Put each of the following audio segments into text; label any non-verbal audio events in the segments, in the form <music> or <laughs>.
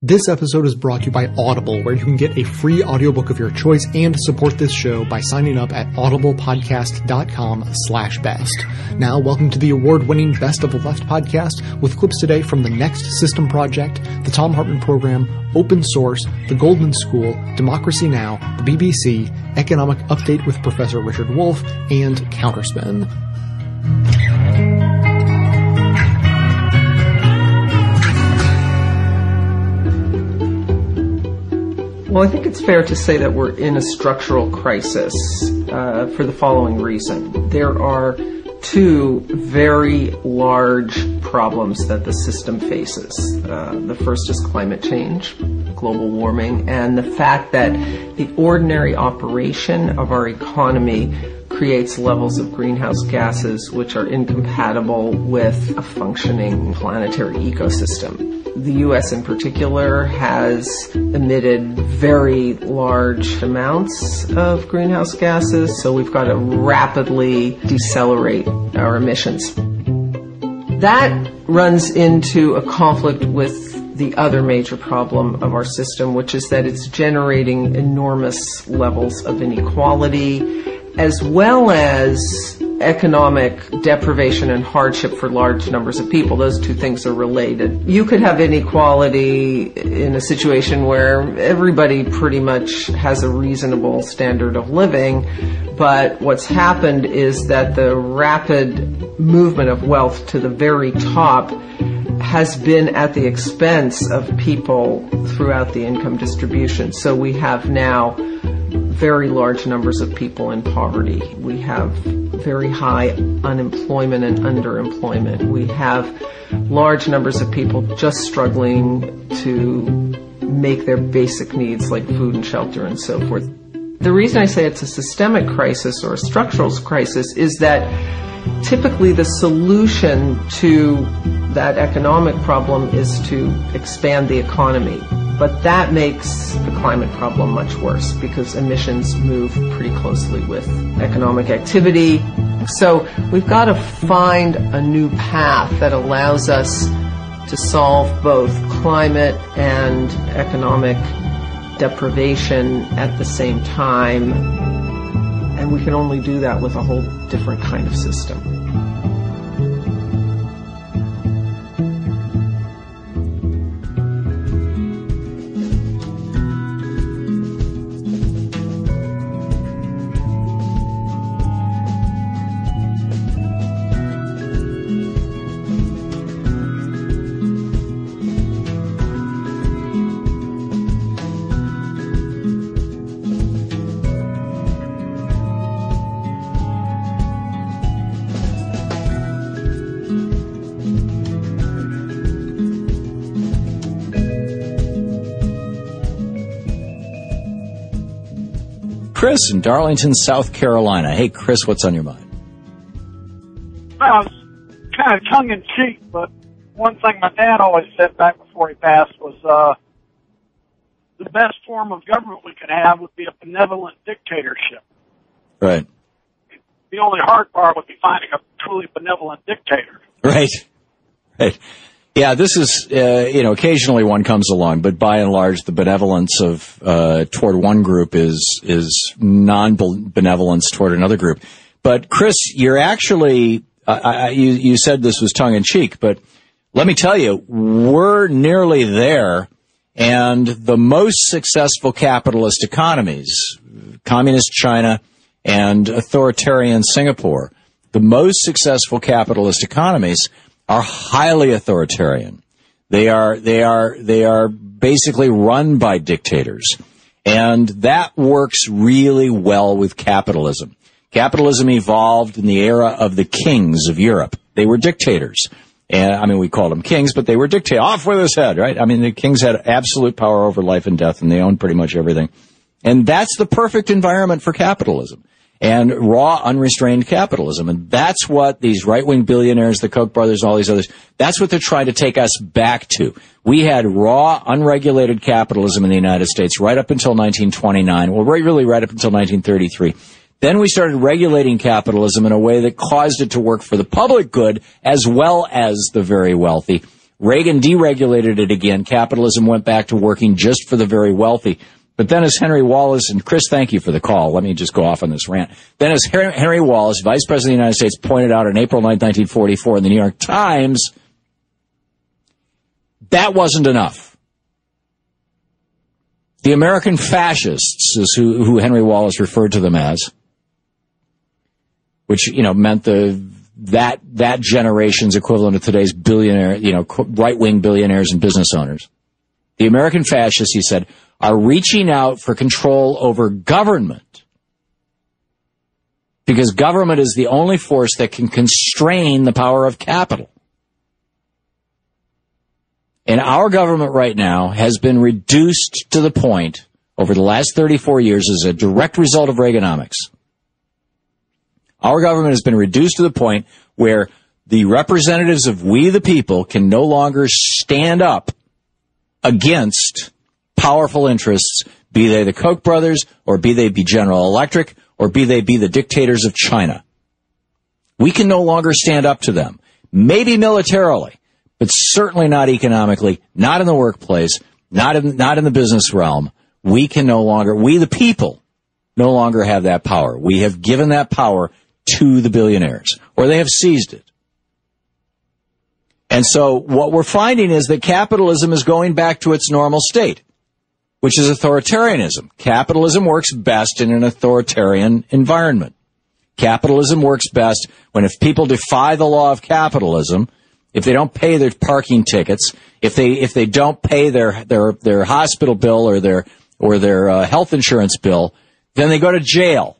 This episode is brought to you by Audible, where you can get a free audiobook of your choice and support this show by signing up at audiblepodcast.com slash best. Now, welcome to the award-winning Best of the Left podcast with clips today from the Next System Project, the Thom Hartmann Program, Open Source, the Goldman School, Democracy Now!, the BBC, Economic Update with Professor Richard Wolff, and Counterspin. Well, I think it's fair to say that we're in a structural crisis uh, for the following reason. There are two very large problems that the system faces. Uh, the first is climate change, global warming, and the fact that the ordinary operation of our economy creates levels of greenhouse gases which are incompatible with a functioning planetary ecosystem. The US in particular has emitted very large amounts of greenhouse gases, so we've got to rapidly decelerate our emissions. That runs into a conflict with the other major problem of our system, which is that it's generating enormous levels of inequality as well as economic deprivation and hardship for large numbers of people. Those two things are related. You could have inequality in a situation where everybody pretty much has a reasonable standard of living, but what's happened is that the rapid movement of wealth to the very top has been at the expense of people throughout the income distribution. So we have now very large numbers of people in poverty. We have very high unemployment and underemployment. We have large numbers of people just struggling to make their basic needs like food and shelter and so forth. The reason I say it's a systemic crisis or a structural crisis is that typically the solution to that economic problem is to expand the economy. But that makes the climate problem much worse because emissions move pretty closely with economic activity. So we've got to find a new path that allows us to solve both climate and economic deprivation at the same time. And we can only do that with a whole different kind of system. Chris in Darlington, South Carolina. Hey, Chris, what's on your mind? Well, it's kind of tongue in cheek, but one thing my dad always said back before he passed was uh, the best form of government we could have would be a benevolent dictatorship. Right. The only hard part would be finding a truly benevolent dictator. Right. Right. Yeah, this is uh, you know occasionally one comes along, but by and large, the benevolence of uh, toward one group is is non benevolence toward another group. But Chris, you're actually I, you you said this was tongue in cheek, but let me tell you, we're nearly there. And the most successful capitalist economies, communist China and authoritarian Singapore, the most successful capitalist economies are highly authoritarian. They are, they are, they are basically run by dictators. And that works really well with capitalism. Capitalism evolved in the era of the kings of Europe. They were dictators. And I mean, we called them kings, but they were dictators. Off with his head, right? I mean, the kings had absolute power over life and death and they owned pretty much everything. And that's the perfect environment for capitalism and raw, unrestrained capitalism. And that's what these right-wing billionaires, the Koch brothers, all these others, that's what they're trying to take us back to. We had raw, unregulated capitalism in the United States right up until 1929. Well, really right up until 1933. Then we started regulating capitalism in a way that caused it to work for the public good as well as the very wealthy. Reagan deregulated it again. Capitalism went back to working just for the very wealthy. But then as Henry Wallace, and Chris, thank you for the call. Let me just go off on this rant. Then as Henry Wallace, Vice President of the United States, pointed out on April 9, 1944 in the New York Times, that wasn't enough. The American fascists is who, who Henry Wallace referred to them as, which, you know, meant the, that, that generation's equivalent of today's billionaire, you know, right-wing billionaires and business owners. The American fascists, he said, are reaching out for control over government because government is the only force that can constrain the power of capital. And our government right now has been reduced to the point over the last 34 years as a direct result of Reaganomics. Our government has been reduced to the point where the representatives of we the people can no longer stand up against powerful interests, be they the Koch brothers, or be they be General Electric, or be they be the dictators of China. We can no longer stand up to them. Maybe militarily, but certainly not economically, not in the workplace, not in, not in the business realm. We can no longer, we the people, no longer have that power. We have given that power to the billionaires, or they have seized it. And so what we're finding is that capitalism is going back to its normal state, which is authoritarianism. Capitalism works best in an authoritarian environment. Capitalism works best when if people defy the law of capitalism, if they don't pay their parking tickets, if they if they don't pay their their their hospital bill or their or their uh, health insurance bill, then they go to jail.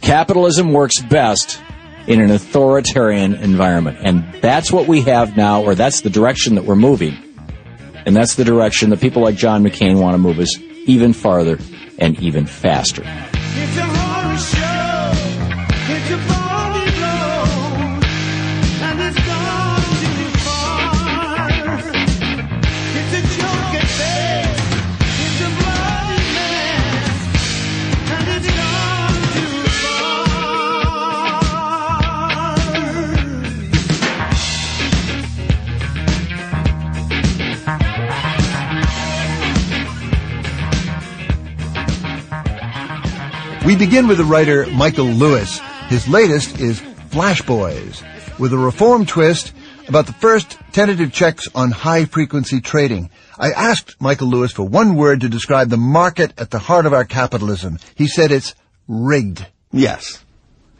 Capitalism works best in an authoritarian environment, and that's what we have now, or that's the direction that we're moving, and that's the direction that people like John McCain want to move us even farther and even faster. We begin with the writer Michael Lewis. His latest is Flash Boys, with a reform twist about the first tentative checks on high frequency trading. I asked Michael Lewis for one word to describe the market at the heart of our capitalism. He said it's rigged. Yes,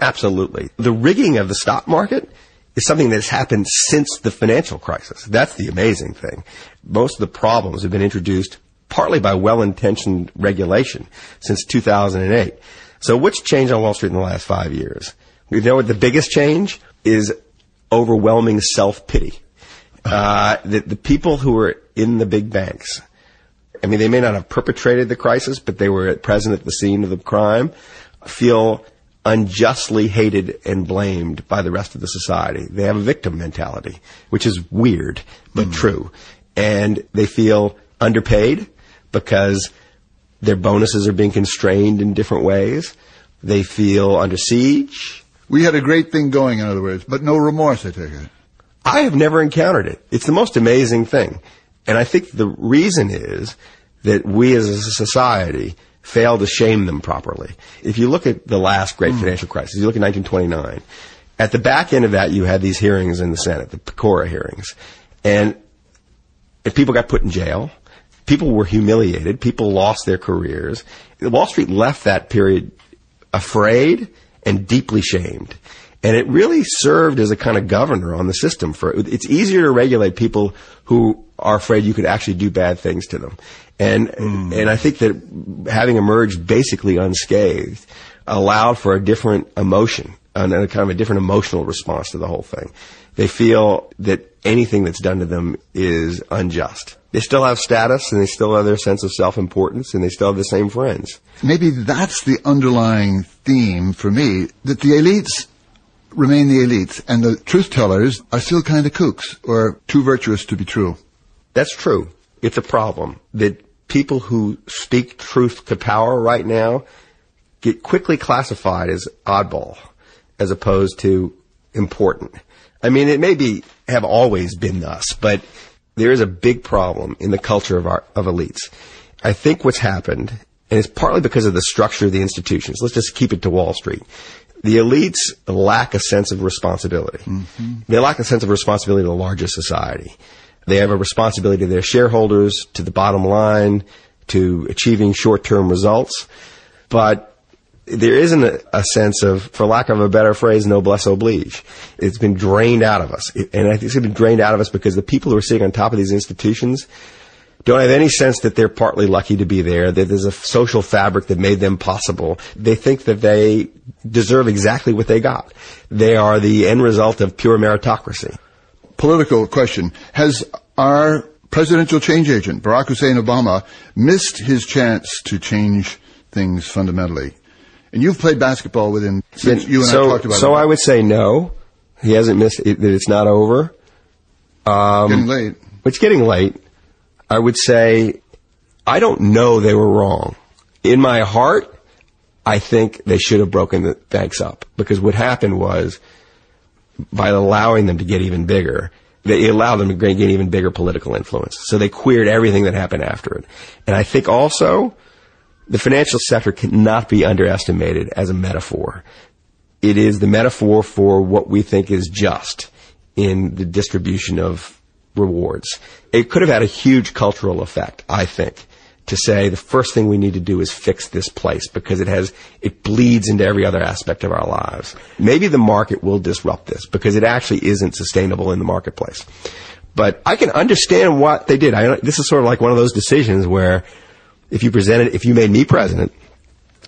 absolutely. The rigging of the stock market is something that has happened since the financial crisis. That's the amazing thing. Most of the problems have been introduced partly by well-intentioned regulation since 2008. So what's changed on Wall Street in the last five years? You know what the biggest change is overwhelming self-pity. Uh, the, the people who are in the big banks, I mean, they may not have perpetrated the crisis, but they were present at the scene of the crime, feel unjustly hated and blamed by the rest of the society. They have a victim mentality, which is weird, but mm. true. And they feel underpaid because their bonuses are being constrained in different ways. They feel under siege. We had a great thing going, in other words, but no remorse, I take it. I have never encountered it. It's the most amazing thing. And I think the reason is that we as a society fail to shame them properly. If you look at the last great mm. financial crisis, you look at 1929, at the back end of that you had these hearings in the Senate, the Pecora hearings. And, and people got put in jail people were humiliated. People lost their careers. Wall Street left that period afraid and deeply shamed. And it really served as a kind of governor on the system for, it's easier to regulate people who are afraid you could actually do bad things to them. And, mm. and I think that having emerged basically unscathed allowed for a different emotion and a kind of a different emotional response to the whole thing. They feel that anything that's done to them is unjust they still have status and they still have their sense of self-importance and they still have the same friends. Maybe that's the underlying theme for me, that the elites remain the elites and the truth tellers are still kind of kooks or too virtuous to be true. That's true. It's a problem that people who speak truth to power right now get quickly classified as oddball as opposed to important. I mean, it may be have always been thus, but there is a big problem in the culture of our of elites. I think what's happened, and it's partly because of the structure of the institutions. Let's just keep it to Wall Street. The elites lack a sense of responsibility. Mm-hmm. They lack a sense of responsibility to the larger society. They have a responsibility to their shareholders, to the bottom line, to achieving short-term results. But there isn't a, a sense of, for lack of a better phrase, noblesse oblige. It's been drained out of us. And I think it's been drained out of us because the people who are sitting on top of these institutions don't have any sense that they're partly lucky to be there, that there's a social fabric that made them possible. They think that they deserve exactly what they got. They are the end result of pure meritocracy. Political question. Has our presidential change agent, Barack Hussein Obama, missed his chance to change things fundamentally? And you've played basketball with him since you and so, I talked about So it. I would say no. He hasn't missed it, that it's not over. Um, Getting late. It's getting late. I would say I don't know they were wrong. In my heart, I think they should have broken the banks up because what happened was by allowing them to get even bigger, they allowed them to gain even bigger political influence. So they queered everything that happened after it. And I think also the financial sector cannot be underestimated as a metaphor. It is the metaphor for what we think is just in the distribution of rewards. It could have had a huge cultural effect, I think, to say the first thing we need to do is fix this place because it has, it bleeds into every other aspect of our lives. Maybe the market will disrupt this because it actually isn't sustainable in the marketplace. But I can understand what they did. I, this is sort of like one of those decisions where if you presented, if you made me president,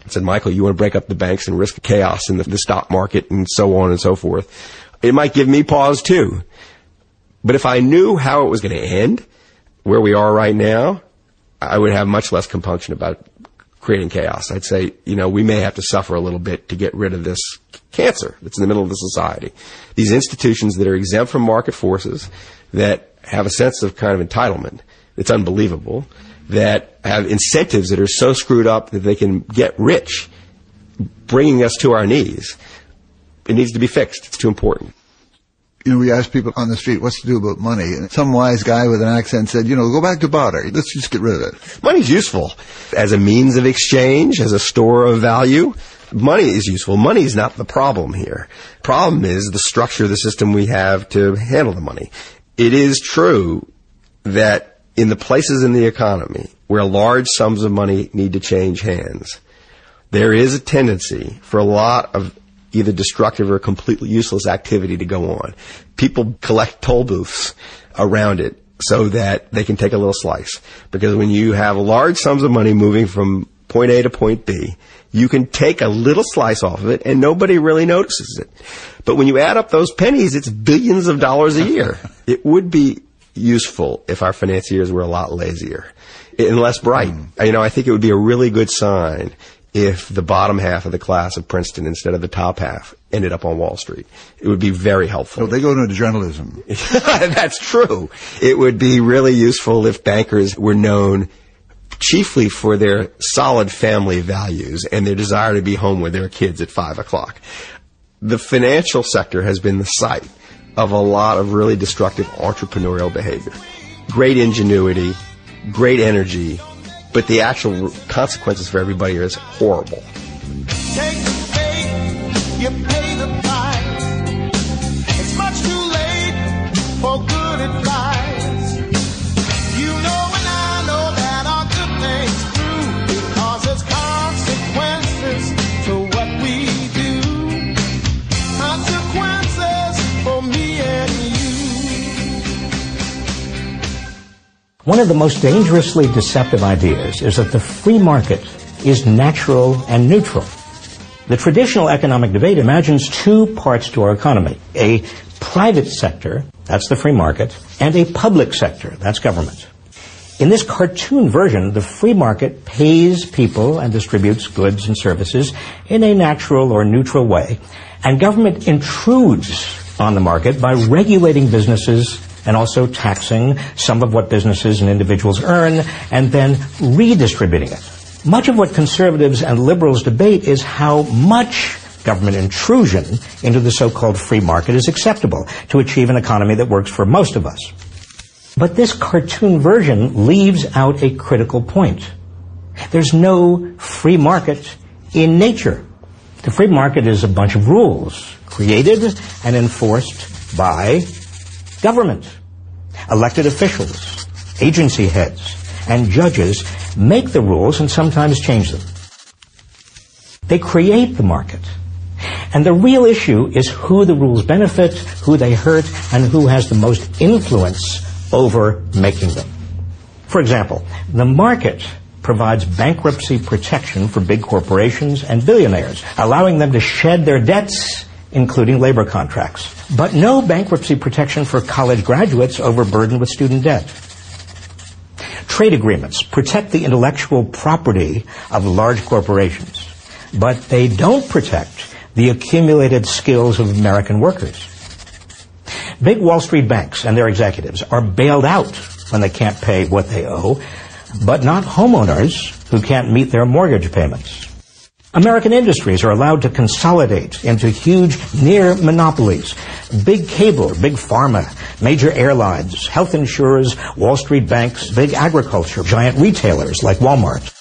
and said, Michael, you want to break up the banks and risk chaos in the, the stock market and so on and so forth, it might give me pause too. But if I knew how it was going to end, where we are right now, I would have much less compunction about creating chaos. I'd say, you know, we may have to suffer a little bit to get rid of this cancer that's in the middle of the society. These institutions that are exempt from market forces, that have a sense of kind of entitlement, it's unbelievable, that have incentives that are so screwed up that they can get rich, bringing us to our knees. It needs to be fixed. It's too important. you know, we asked people on the street what's to do about money, and some wise guy with an accent said, you know, go back to barter. Let's just get rid of it. Money's useful as a means of exchange, as a store of value. Money is useful. Money is not the problem here. Problem is the structure of the system we have to handle the money. It is true that in the places in the economy where large sums of money need to change hands, there is a tendency for a lot of either destructive or completely useless activity to go on. People collect toll booths around it so that they can take a little slice. Because when you have large sums of money moving from point A to point B, you can take a little slice off of it and nobody really notices it. But when you add up those pennies, it's billions of dollars a year. It would be useful if our financiers were a lot lazier and less bright. Mm. You know, I think it would be a really good sign if the bottom half of the class of Princeton instead of the top half ended up on Wall Street. It would be very helpful. They go into journalism. <laughs> That's true. It would be really useful if bankers were known chiefly for their solid family values and their desire to be home with their kids at five o'clock. The financial sector has been the site of a lot of really destructive entrepreneurial behavior. Great ingenuity, great energy, but the actual consequences for everybody are horrible. One of the most dangerously deceptive ideas is that the free market is natural and neutral. The traditional economic debate imagines two parts to our economy. A private sector, that's the free market, and a public sector, that's government. In this cartoon version, the free market pays people and distributes goods and services in a natural or neutral way, and government intrudes on the market by regulating businesses and also taxing some of what businesses and individuals earn and then redistributing it. Much of what conservatives and liberals debate is how much government intrusion into the so-called free market is acceptable to achieve an economy that works for most of us. But this cartoon version leaves out a critical point. There's no free market in nature. The free market is a bunch of rules created and enforced by government. Elected officials, agency heads, and judges make the rules and sometimes change them. They create the market. And the real issue is who the rules benefit, who they hurt, and who has the most influence over making them. For example, the market provides bankruptcy protection for big corporations and billionaires, allowing them to shed their debts, including labor contracts. But no bankruptcy protection for college graduates overburdened with student debt. Trade agreements protect the intellectual property of large corporations, but they don't protect the accumulated skills of American workers. Big Wall Street banks and their executives are bailed out when they can't pay what they owe, but not homeowners who can't meet their mortgage payments. American industries are allowed to consolidate into huge near monopolies. Big cable, big pharma, major airlines, health insurers, Wall Street banks, big agriculture, giant retailers like Walmart.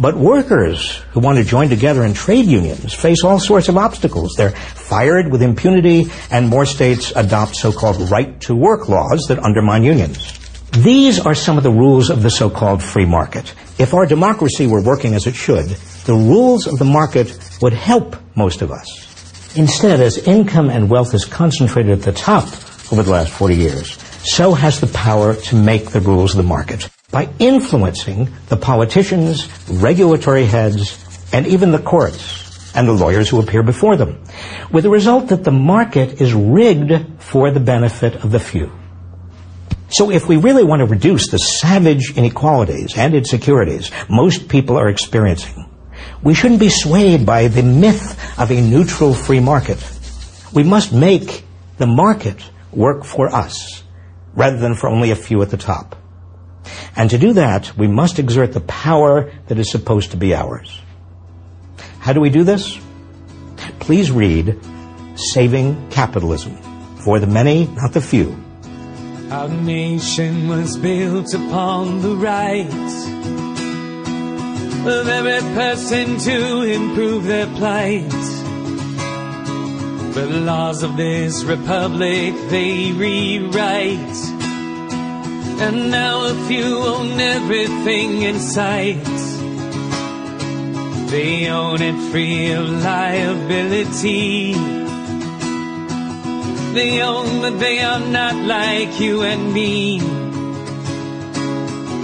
But workers who want to join together in trade unions face all sorts of obstacles. They're fired with impunity, and more states adopt so-called right to work laws that undermine unions. These are some of the rules of the so-called free market. If our democracy were working as it should, the rules of the market would help most of us. Instead, as income and wealth is concentrated at the top over the last 40 years, so has the power to make the rules of the market by influencing the politicians, regulatory heads, and even the courts and the lawyers who appear before them, with the result that the market is rigged for the benefit of the few. So if we really want to reduce the savage inequalities and insecurities most people are experiencing, we shouldn't be swayed by the myth of a neutral free market. We must make the market work for us rather than for only a few at the top. And to do that, we must exert the power that is supposed to be ours. How do we do this? Please read Saving Capitalism for the many, not the few. Our nation was built upon the right of every person to improve their plight. The laws of this republic they rewrite. And now a few own everything in sight. They own it free of liability. They own that they are not like you and me.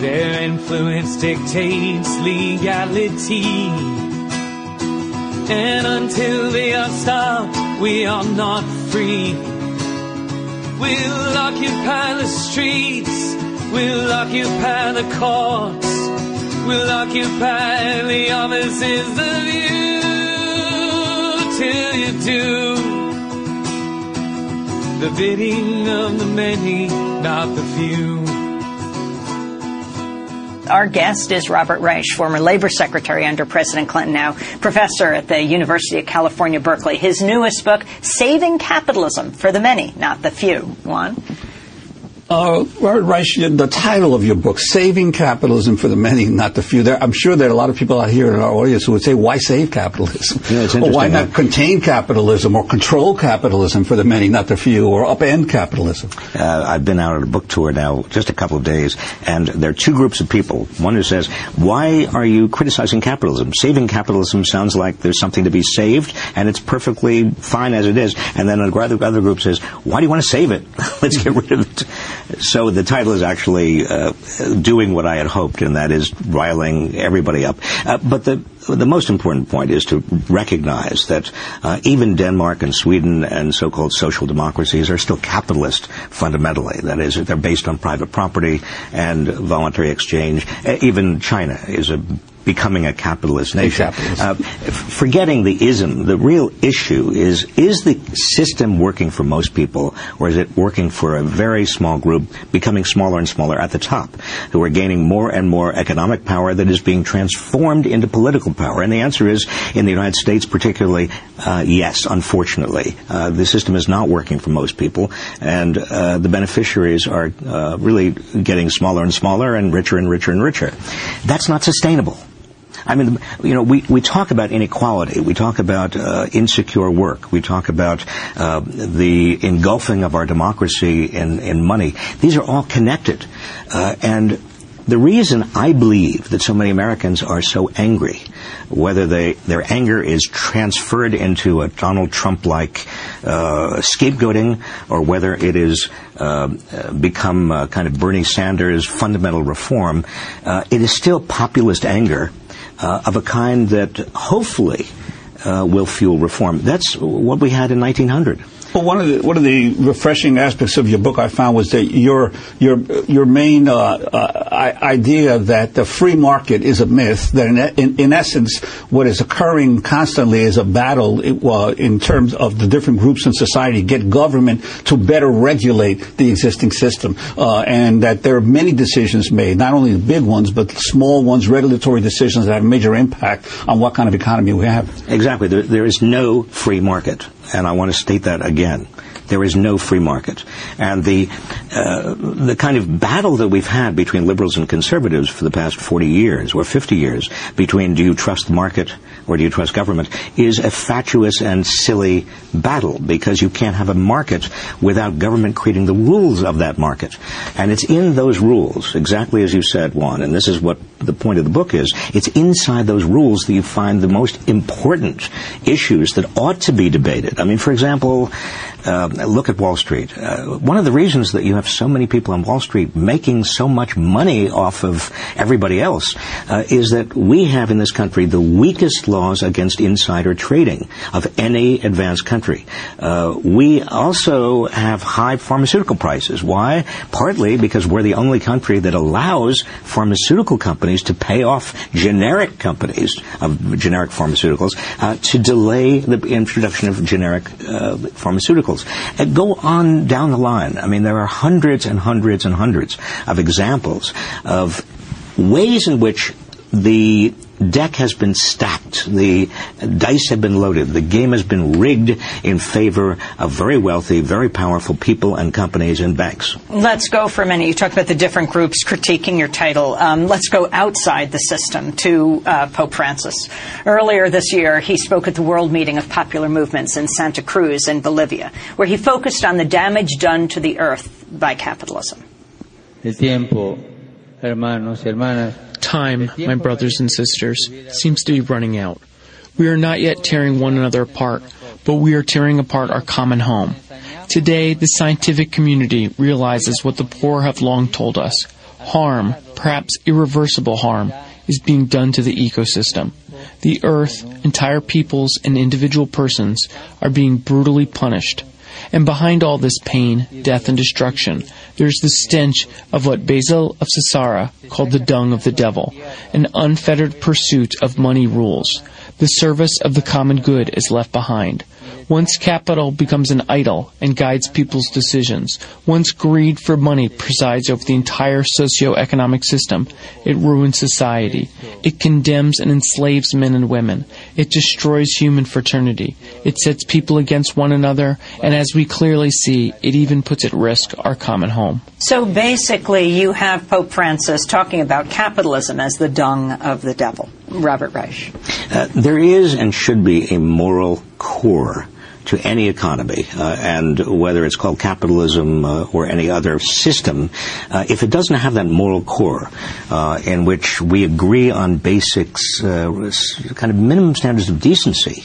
Their influence dictates legality. And until they are stopped, we are not free. We'll occupy the streets. We'll occupy the courts. We'll occupy the offices of you till you do the bidding of the many, not the few. Our guest is Robert Reich, former labor secretary under President Clinton, now professor at the University of California, Berkeley. His newest book, Saving Capitalism for the Many, Not the Few. Juan? Uh, Robert Reich, the title of your book, Saving Capitalism for the Many, Not the Few. There, I'm sure there are a lot of people out here in our audience who would say, why save capitalism? Yeah, or why not huh? contain capitalism or control capitalism for the many, not the few, or upend capitalism? Uh, I've been out on a book tour now, just a couple of days, and there are two groups of people. One who says, "Why are you criticizing capitalism? Saving capitalism sounds like there's something to be saved, and it's perfectly fine as it is." And then another other group says, "Why do you want to save it? <laughs> Let's get rid of it." So the title is actually uh, doing what I had hoped, and that is riling everybody up. Uh, but the the most important point is to recognize that uh, even Denmark and Sweden and so-called social democracies are still capitalist fundamentally. That is, they're based on private property and voluntary exchange. Uh, even China is a becoming a capitalist nation. Uh, forgetting the ism, the real issue is, is the system working for most people, or is it working for a very small group, becoming smaller and smaller at the top, who are gaining more and more economic power that is being transformed into political power? And the answer is, in the United States particularly, uh, yes, unfortunately. Uh, the system is not working for most people, and uh, the beneficiaries are uh, really getting smaller and smaller and richer and richer and richer. That's not sustainable. I mean, you know, we, we talk about inequality. We talk about uh, insecure work. We talk about uh, the engulfing of our democracy in, in money. These are all connected. Uh, and the reason I believe that so many Americans are so angry, whether they, their anger is transferred into a Donald Trump-like uh, scapegoating, or whether it is uh, become uh, kind of Bernie Sanders fundamental reform, uh, it is still populist anger uh, of a kind that hopefully uh, will fuel reform. That's what we had in 1900. Well, one of the one of the refreshing aspects of your book I found was that your your your main uh, uh, idea that the free market is a myth. That in, in, in essence, what is occurring constantly is a battle in terms of the different groups in society get government to better regulate the existing system, uh, and that there are many decisions made, not only the big ones but small ones, regulatory decisions that have major impact on what kind of economy we have. Exactly. there, there is no free market and I want to state that again. There is no free market. And the, uh, the kind of battle that we've had between liberals and conservatives for the past 40 years or 50 years between do you trust the market or do you trust government is a fatuous and silly battle because you can't have a market without government creating the rules of that market. And it's in those rules, exactly as you said, Juan, and this is what the point of the book is, it's inside those rules that you find the most important issues that ought to be debated. I mean, for example, uh, look at Wall Street. Uh, one of the reasons that you have so many people on Wall Street making so much money off of everybody else uh, is that we have in this country the weakest laws against insider trading of any advanced country. Uh, we also have high pharmaceutical prices. Why? Partly because we're the only country that allows pharmaceutical companies to pay off generic companies of generic pharmaceuticals uh, to delay the introduction of generic uh, pharmaceuticals. And uh, go on down the line. I mean, there are hundreds and hundreds and hundreds of examples of ways in which the deck has been stacked, the dice have been loaded, the game has been rigged in favor of very wealthy, very powerful people and companies and banks. Let's go for a minute. You talked about the different groups critiquing your title. Um, let's go outside the system to uh, Pope Francis. Earlier this year, he spoke at the World Meeting of Popular Movements in Santa Cruz in Bolivia, where he focused on the damage done to the earth by capitalism. El tiempo, hermanos y hermanas, Time, my brothers and sisters, seems to be running out. We are not yet tearing one another apart, but we are tearing apart our common home. Today, the scientific community realizes what the poor have long told us. Harm, perhaps irreversible harm, is being done to the ecosystem. The earth, entire peoples, and individual persons are being brutally punished. And behind all this pain, death, and destruction, there's the stench of what Basil of Caesarea called the dung of the devil, an unfettered pursuit of money rules. The service of the common good is left behind. Once capital becomes an idol and guides people's decisions, once greed for money presides over the entire socio-economic system, it ruins society. It condemns and enslaves men and women. It destroys human fraternity. It sets people against one another, and as we clearly see, it even puts at risk our common home. So basically, you have Pope Francis talking about capitalism as the dung of the devil. Robert Reich. Uh, there is and should be a moral core to any economy, uh, and whether it's called capitalism uh, or any other system, uh, if it doesn't have that moral core uh, in which we agree on basics, uh, kind of minimum standards of decency,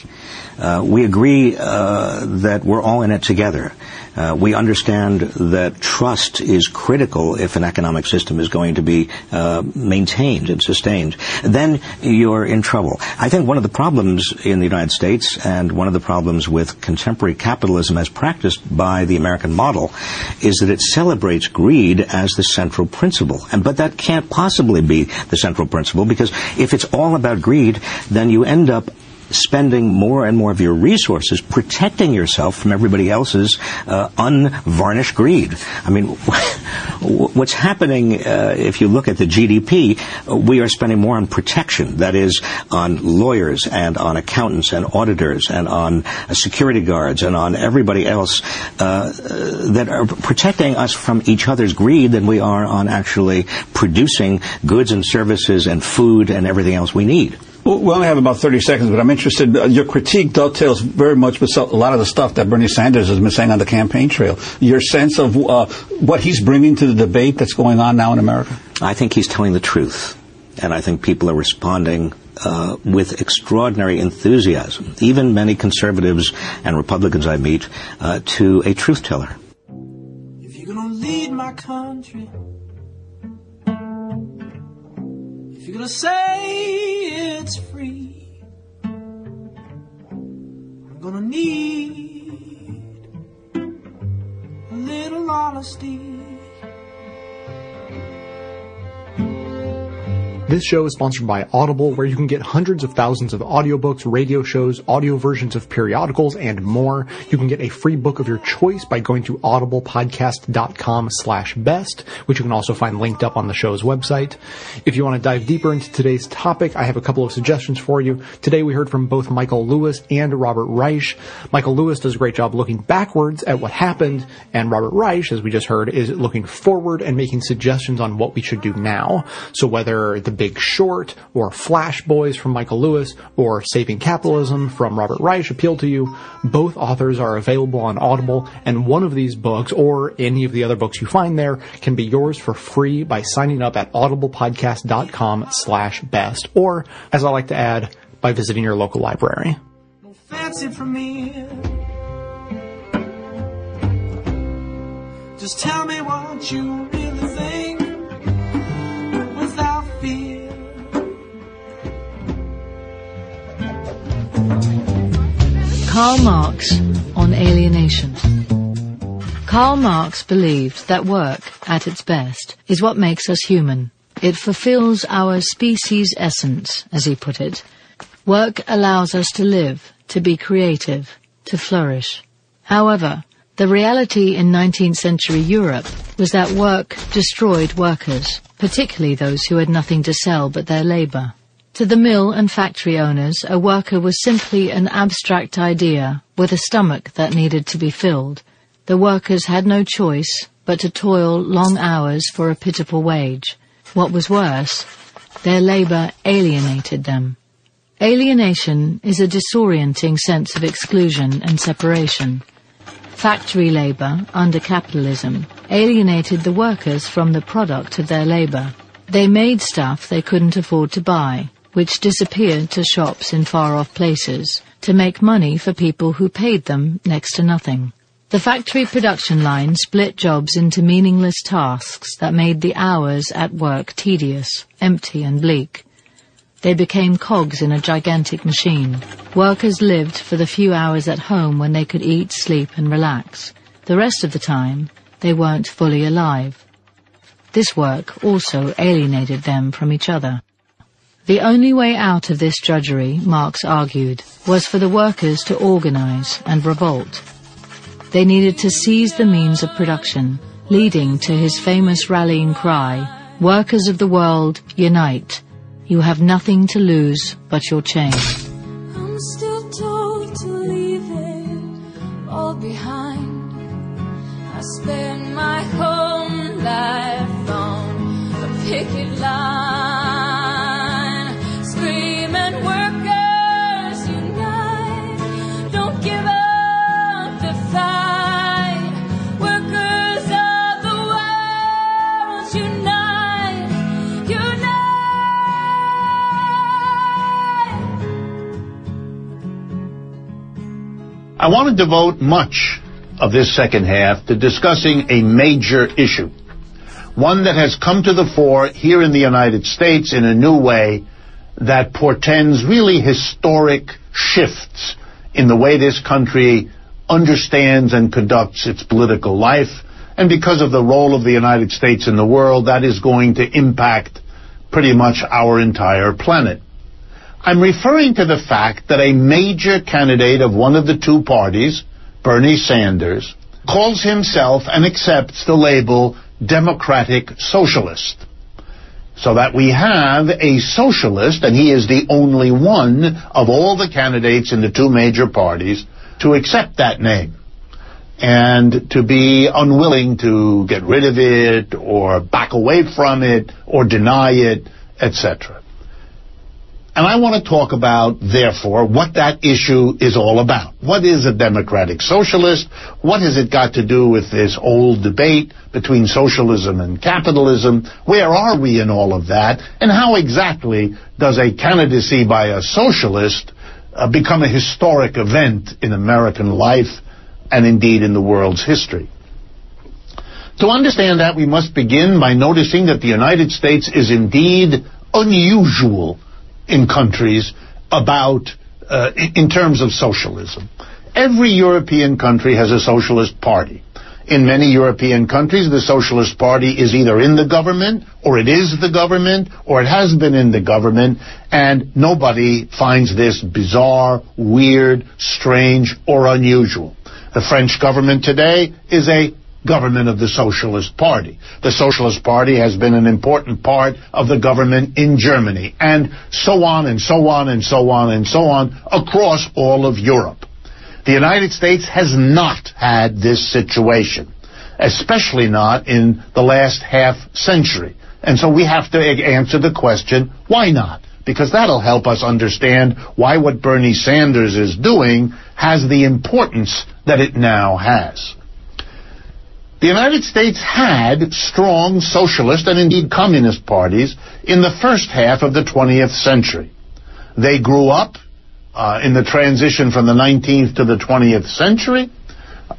Uh, we agree uh, that we're all in it together. Uh, we understand that trust is critical if an economic system is going to be uh, maintained and sustained. Then you're in trouble. I think one of the problems in the United States and one of the problems with contemporary capitalism as practiced by the American model is that it celebrates greed as the central principle. And but that can't possibly be the central principle because if it's all about greed, then you end up spending more and more of your resources protecting yourself from everybody else's uh, unvarnished greed. I mean, <laughs> what's happening uh, if you look at the GDP, uh, we are spending more on protection, that is, on lawyers and on accountants and auditors and on uh, security guards and on everybody else uh, that are protecting us from each other's greed than we are on actually producing goods and services and food and everything else we need. Well, we only have about 30 seconds, but I'm interested. Uh, your critique dovetails very much with a lot of the stuff that Bernie Sanders has been saying on the campaign trail. Your sense of uh, what he's bringing to the debate that's going on now in America? I think he's telling the truth. And I think people are responding uh, with extraordinary enthusiasm, even many conservatives and Republicans I meet, uh, to a truth teller. If you're gonna lead my country, you're gonna say it's free, I'm gonna need a little honesty. This show is sponsored by Audible, where you can get hundreds of thousands of audiobooks, radio shows, audio versions of periodicals, and more. You can get a free book of your choice by going to audiblepodcast.com slash best, which you can also find linked up on the show's website. If you want to dive deeper into today's topic, I have a couple of suggestions for you. Today we heard from both Michael Lewis and Robert Reich. Michael Lewis does a great job looking backwards at what happened, and Robert Reich, as we just heard, is looking forward and making suggestions on what we should do now. So whether the Big Short or Flash Boys from Michael Lewis or Saving Capitalism from Robert Reich appeal to you, both authors are available on Audible, and one of these books or any of the other books you find there can be yours for free by signing up at audiblepodcast.com slash best, or, as I like to add, by visiting your local library. fancy from me. Just tell me what you really think Karl Marx on alienation. Karl Marx believed that work, at its best, is what makes us human. It fulfills our species essence, as he put it. Work allows us to live, to be creative, to flourish. However, the reality in 19th century Europe was that work destroyed workers, particularly those who had nothing to sell but their labour. To the mill and factory owners, a worker was simply an abstract idea with a stomach that needed to be filled. The workers had no choice but to toil long hours for a pitiful wage. What was worse, their labour alienated them. Alienation is a disorienting sense of exclusion and separation. Factory labour, under capitalism, alienated the workers from the product of their labour. They made stuff they couldn't afford to buy, which disappeared to shops in far-off places, to make money for people who paid them next to nothing. The factory production line split jobs into meaningless tasks that made the hours at work tedious, empty and bleak. They became cogs in a gigantic machine. Workers lived for the few hours at home when they could eat, sleep and relax. The rest of the time, they weren't fully alive. This work also alienated them from each other. The only way out of this drudgery, Marx argued, was for the workers to organize and revolt. They needed to seize the means of production, leading to his famous rallying cry, Workers of the world, unite. You have nothing to lose but your chain. I'm still told to leave it all behind. I spent my whole I want to devote much of this second half to discussing a major issue. One that has come to the fore here in the United States in a new way that portends really historic shifts in the way this country understands and conducts its political life. And because of the role of the United States in the world, that is going to impact pretty much our entire planet. I'm referring to the fact that a major candidate of one of the two parties, Bernie Sanders, calls himself and accepts the label Democratic Socialist. So that we have a socialist, and he is the only one of all the candidates in the two major parties to accept that name and to be unwilling to get rid of it or back away from it or deny it, etc. And I want to talk about, therefore, what that issue is all about. What is a democratic socialist? What has it got to do with this old debate between socialism and capitalism? Where are we in all of that? And how exactly does a candidacy by a socialist uh, become a historic event in American life and indeed in the world's history? To understand that, we must begin by noticing that the United States is indeed unusual in countries about uh, in terms of socialism. Every European country has a socialist party. In many European countries, the Socialist Party is either in the government, or it is the government, or it has been in the government, and nobody finds this bizarre, weird, strange, or unusual. The French government today is a government of the Socialist Party. The Socialist Party has been an important part of the government in Germany, and so on and so on and so on and so on across all of Europe. The United States has not had this situation, especially not in the last half century. And so we have to answer the question, why not? Because that'll help us understand why what Bernie Sanders is doing has the importance that it now has. The United States had strong socialist and indeed communist parties in the first half of the 20th century. They grew up uh, in the transition from the 19th to the 20th century.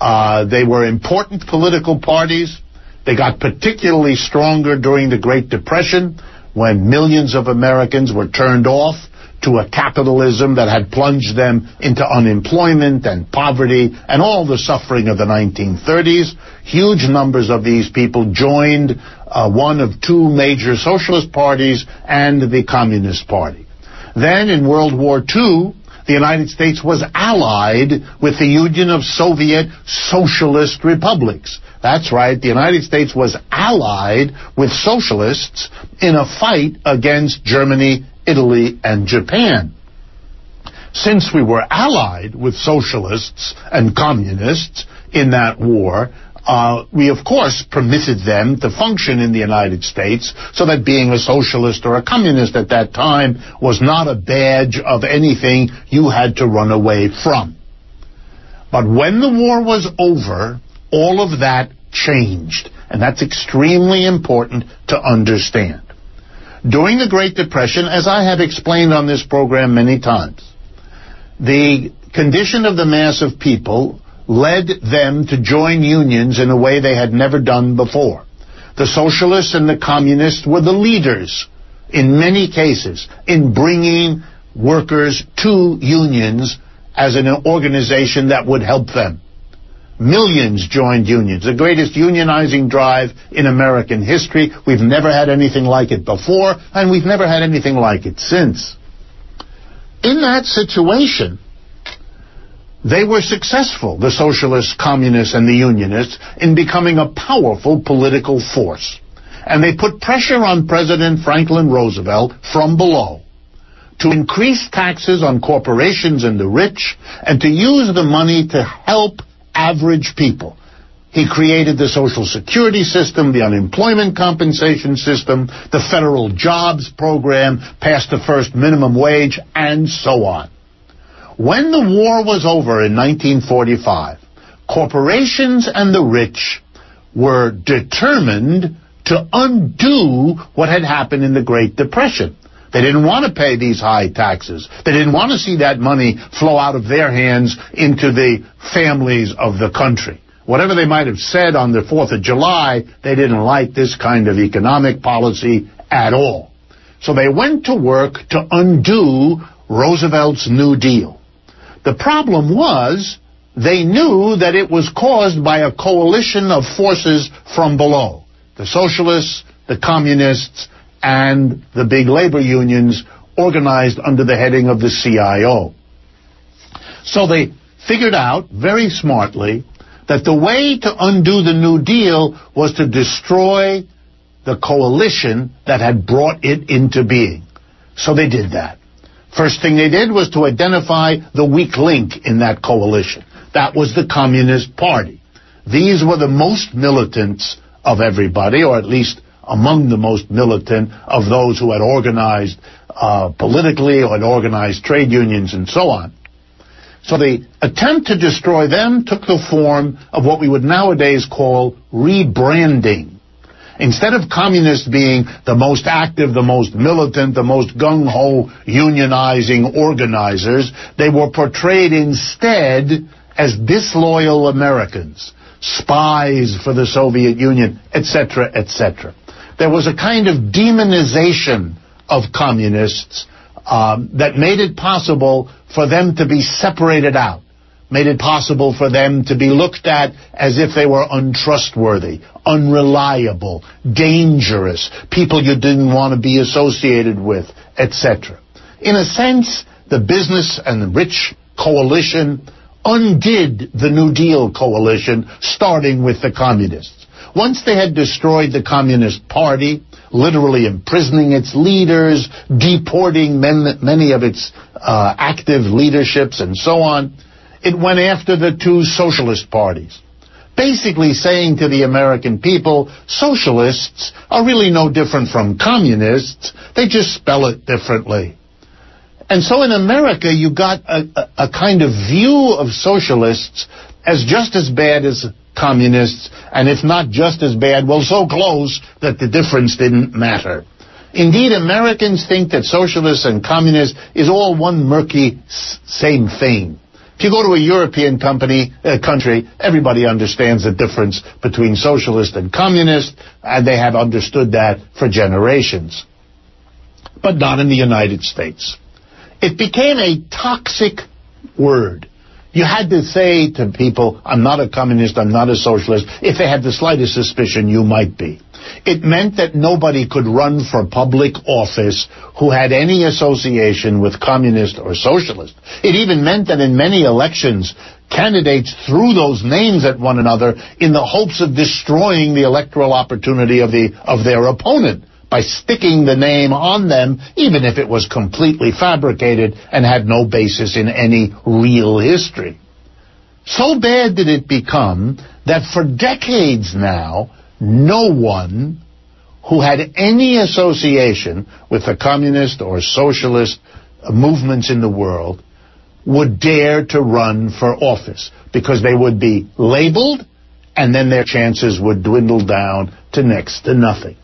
Uh, they were important political parties. They got particularly stronger during the Great Depression when millions of Americans were turned off to a capitalism that had plunged them into unemployment and poverty and all the suffering of the 1930s. Huge numbers of these people joined uh, one of two major socialist parties and the Communist Party. Then in World War II, the United States was allied with the Union of Soviet Socialist Republics. That's right, the United States was allied with socialists in a fight against Germany Italy, and Japan. Since we were allied with socialists and communists in that war, uh, we of course permitted them to function in the United States so that being a socialist or a communist at that time was not a badge of anything you had to run away from. But when the war was over, all of that changed. And that's extremely important to understand. During the Great Depression, as I have explained on this program many times, the condition of the mass of people led them to join unions in a way they had never done before. The socialists and the communists were the leaders, in many cases, in bringing workers to unions as an organization that would help them. Millions joined unions, the greatest unionizing drive in American history. We've never had anything like it before, and we've never had anything like it since. In that situation, they were successful, the socialists, communists, and the unionists, in becoming a powerful political force. And they put pressure on President Franklin Roosevelt from below to increase taxes on corporations and the rich and to use the money to help average people. He created the Social Security system, the unemployment compensation system, the federal jobs program, passed the first minimum wage, and so on. When the war was over in 1945, corporations and the rich were determined to undo what had happened in the Great Depression. They didn't want to pay these high taxes. They didn't want to see that money flow out of their hands into the families of the country. Whatever they might have said on the 4th of July, they didn't like this kind of economic policy at all. So they went to work to undo Roosevelt's New Deal. The problem was they knew that it was caused by a coalition of forces from below. The socialists, the communists, and the big labor unions organized under the heading of the CIO. So they figured out very smartly that the way to undo the New Deal was to destroy the coalition that had brought it into being. So they did that. First thing they did was to identify the weak link in that coalition. That was the Communist Party. These were the most militants of everybody, or at least among the most militant of those who had organized uh, politically or had organized trade unions and so on. So the attempt to destroy them took the form of what we would nowadays call rebranding. Instead of communists being the most active, the most militant, the most gung-ho unionizing organizers, they were portrayed instead as disloyal Americans, spies for the Soviet Union, etc., etc. There was a kind of demonization of communists um, that made it possible for them to be separated out, made it possible for them to be looked at as if they were untrustworthy, unreliable, dangerous, people you didn't want to be associated with, etc. In a sense, the business and the rich coalition undid the New Deal coalition, starting with the communists. Once they had destroyed the Communist Party, literally imprisoning its leaders, deporting men, many of its uh, active leaderships, and so on, it went after the two socialist parties. Basically saying to the American people, socialists are really no different from communists, they just spell it differently. And so in America, you got a, a, a kind of view of socialists as just as bad as communists, and if not just as bad, well, so close that the difference didn't matter. Indeed, Americans think that socialists and communists is all one murky same thing. If you go to a European company, uh, country, everybody understands the difference between socialist and communist, and they have understood that for generations. But not in the United States. It became a toxic word. You had to say to people, I'm not a communist, I'm not a socialist, if they had the slightest suspicion you might be. It meant that nobody could run for public office who had any association with communist or socialist. It even meant that in many elections, candidates threw those names at one another in the hopes of destroying the electoral opportunity of, the, of their opponent by sticking the name on them, even if it was completely fabricated and had no basis in any real history. So bad did it become that for decades now, no one who had any association with the communist or socialist movements in the world would dare to run for office because they would be labeled and then their chances would dwindle down to next to nothing.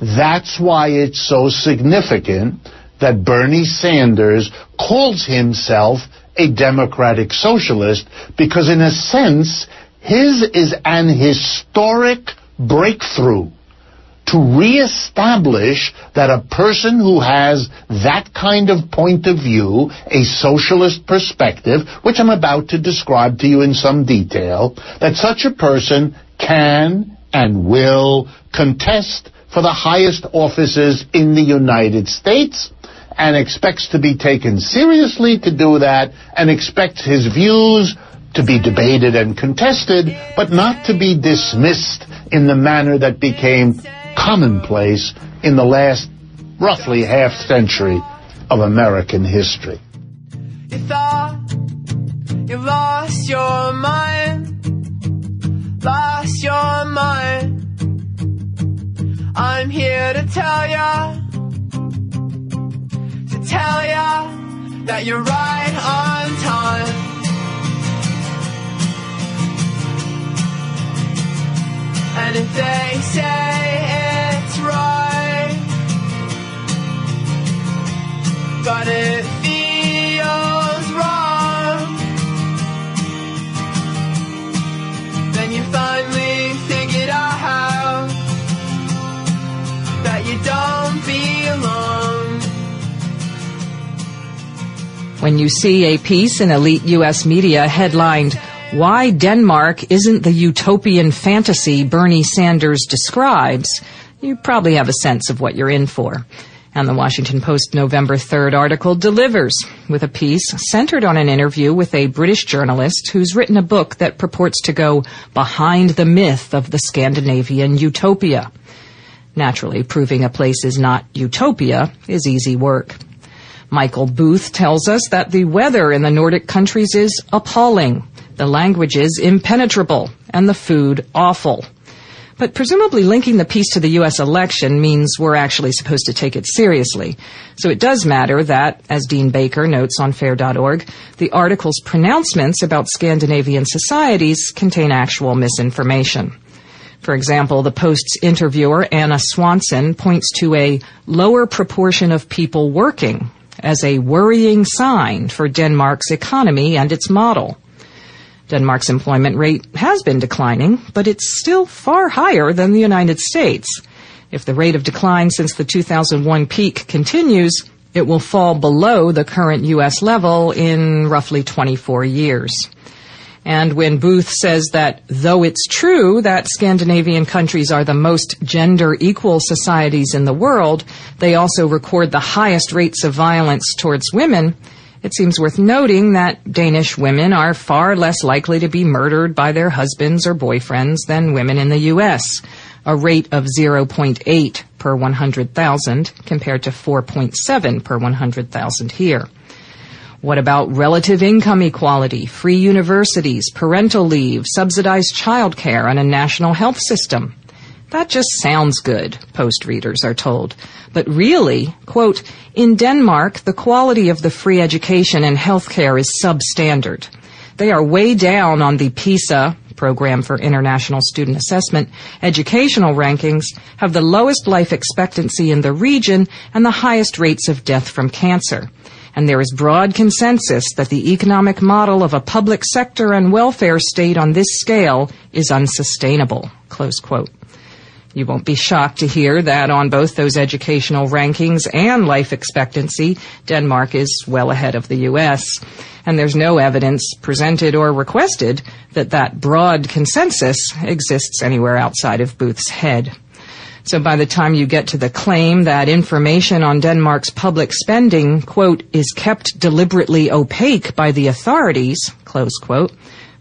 That's why it's so significant that Bernie Sanders calls himself a democratic socialist because in a sense, his is an historic breakthrough to reestablish that a person who has that kind of point of view, a socialist perspective, which I'm about to describe to you in some detail, that such a person can and will contest for the highest offices in the United States and expects to be taken seriously to do that and expects his views to be debated and contested, but not to be dismissed in the manner that became commonplace in the last roughly half century of American history. You thought you lost your mind, lost your mind. I'm here to tell ya, to tell ya that you're right on time. And if they say it's right, but it feels When you see a piece in elite U.S. media headlined, Why Denmark Isn't the Utopian Fantasy Bernie Sanders Describes, you probably have a sense of what you're in for. And the Washington Post November 3rd article delivers with a piece centered on an interview with a British journalist who's written a book that purports to go behind the myth of the Scandinavian utopia. Naturally, proving a place is not utopia is easy work. Michael Booth tells us that the weather in the Nordic countries is appalling, the languages impenetrable, and the food awful. But presumably linking the piece to the U.S. election means we're actually supposed to take it seriously. So it does matter that, as Dean Baker notes on fair.org, the article's pronouncements about Scandinavian societies contain actual misinformation. For example, the Post's interviewer, Anna Swanson, points to a lower proportion of people working as a worrying sign for Denmark's economy and its model. Denmark's employment rate has been declining, but it's still far higher than the United States. If the rate of decline since the 2001 peak continues, it will fall below the current U.S. level in roughly 24 years. And when Booth says that though it's true that Scandinavian countries are the most gender equal societies in the world, they also record the highest rates of violence towards women, it seems worth noting that Danish women are far less likely to be murdered by their husbands or boyfriends than women in the U.S., a rate of 0.8 per 100,000 compared to 4.7 per 100,000 here. What about relative income equality, free universities, parental leave, subsidized childcare, and a national health system? That just sounds good, Post readers are told. But really, quote, in Denmark, the quality of the free education and healthcare is substandard. They are way down on the PISA, Program for International Student Assessment, educational rankings, have the lowest life expectancy in the region and the highest rates of death from cancer. And there is broad consensus that the economic model of a public sector and welfare state on this scale is unsustainable. Close quote. You won't be shocked to hear that on both those educational rankings and life expectancy, Denmark is well ahead of the U.S. And there's no evidence presented or requested that that broad consensus exists anywhere outside of Booth's head. So by the time you get to the claim that information on Denmark's public spending, quote, is kept deliberately opaque by the authorities, close quote,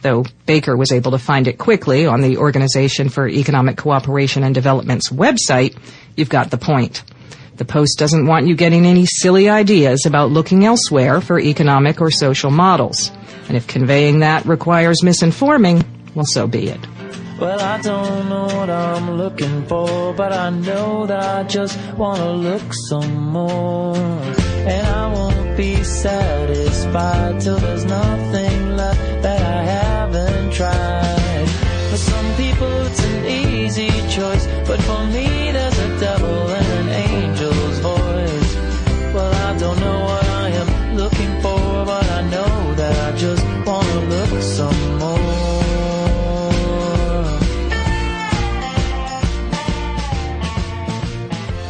though Baker was able to find it quickly on the Organization for Economic Cooperation and Development's website, you've got the point. The Post doesn't want you getting any silly ideas about looking elsewhere for economic or social models. And if conveying that requires misinforming, well, so be it. Well, I don't know what I'm looking for, but I know that I just wanna look some more. And I won't be satisfied till there's nothing left that I haven't tried. For some people it's an easy choice, but for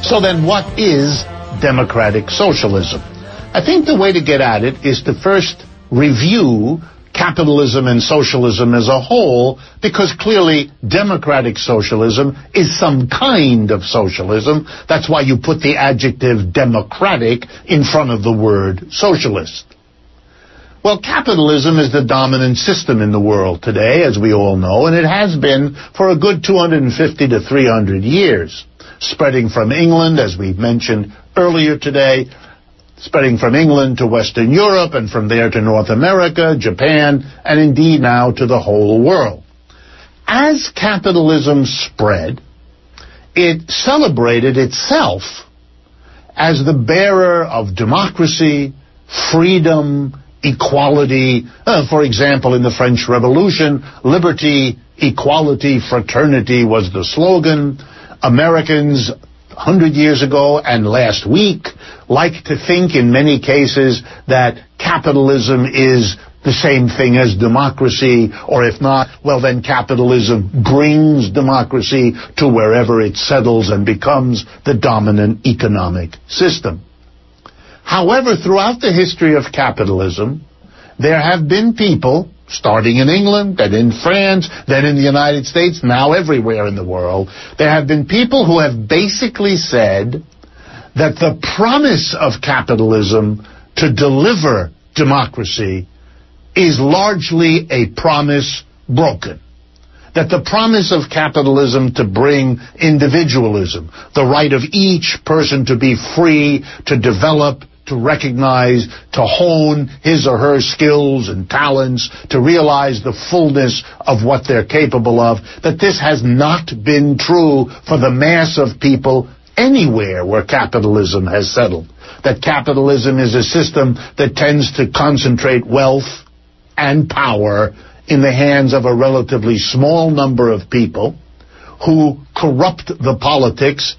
So then what is democratic socialism? I think the way to get at it is to first review capitalism and socialism as a whole, because clearly democratic socialism is some kind of socialism. That's why you put the adjective democratic in front of the word socialist. Well, capitalism is the dominant system in the world today, as we all know, and it has been for a good 250 to 300 years, spreading from England, as we mentioned earlier today, spreading from England to Western Europe and from there to North America, Japan, and indeed now to the whole world. As capitalism spread, it celebrated itself as the bearer of democracy, freedom, equality. Uh, for example, in the French Revolution, liberty, equality, fraternity was the slogan. Americans 100 years ago and last week like to think in many cases that capitalism is the same thing as democracy, or if not, well then capitalism brings democracy to wherever it settles and becomes the dominant economic system. However, throughout the history of capitalism, there have been people, starting in England, then in France, then in the United States, now everywhere in the world, there have been people who have basically said that the promise of capitalism to deliver democracy is largely a promise broken. That the promise of capitalism to bring individualism, the right of each person to be free, to develop, to recognize, to hone his or her skills and talents, to realize the fullness of what they're capable of, that this has not been true for the mass of people anywhere where capitalism has settled. That capitalism is a system that tends to concentrate wealth and power in the hands of a relatively small number of people who corrupt the politics,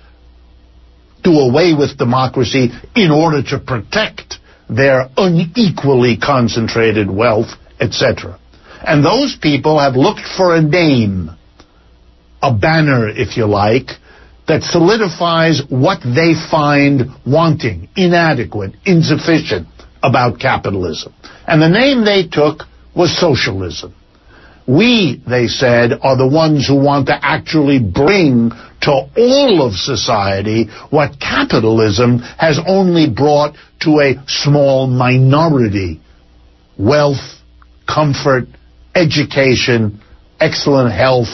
do away with democracy in order to protect their unequally concentrated wealth, etc. And those people have looked for a name, a banner, if you like, that solidifies what they find wanting, inadequate, insufficient about capitalism. And the name they took was socialism. We, they said, are the ones who want to actually bring to all of society what capitalism has only brought to a small minority. Wealth, comfort, education, excellent health,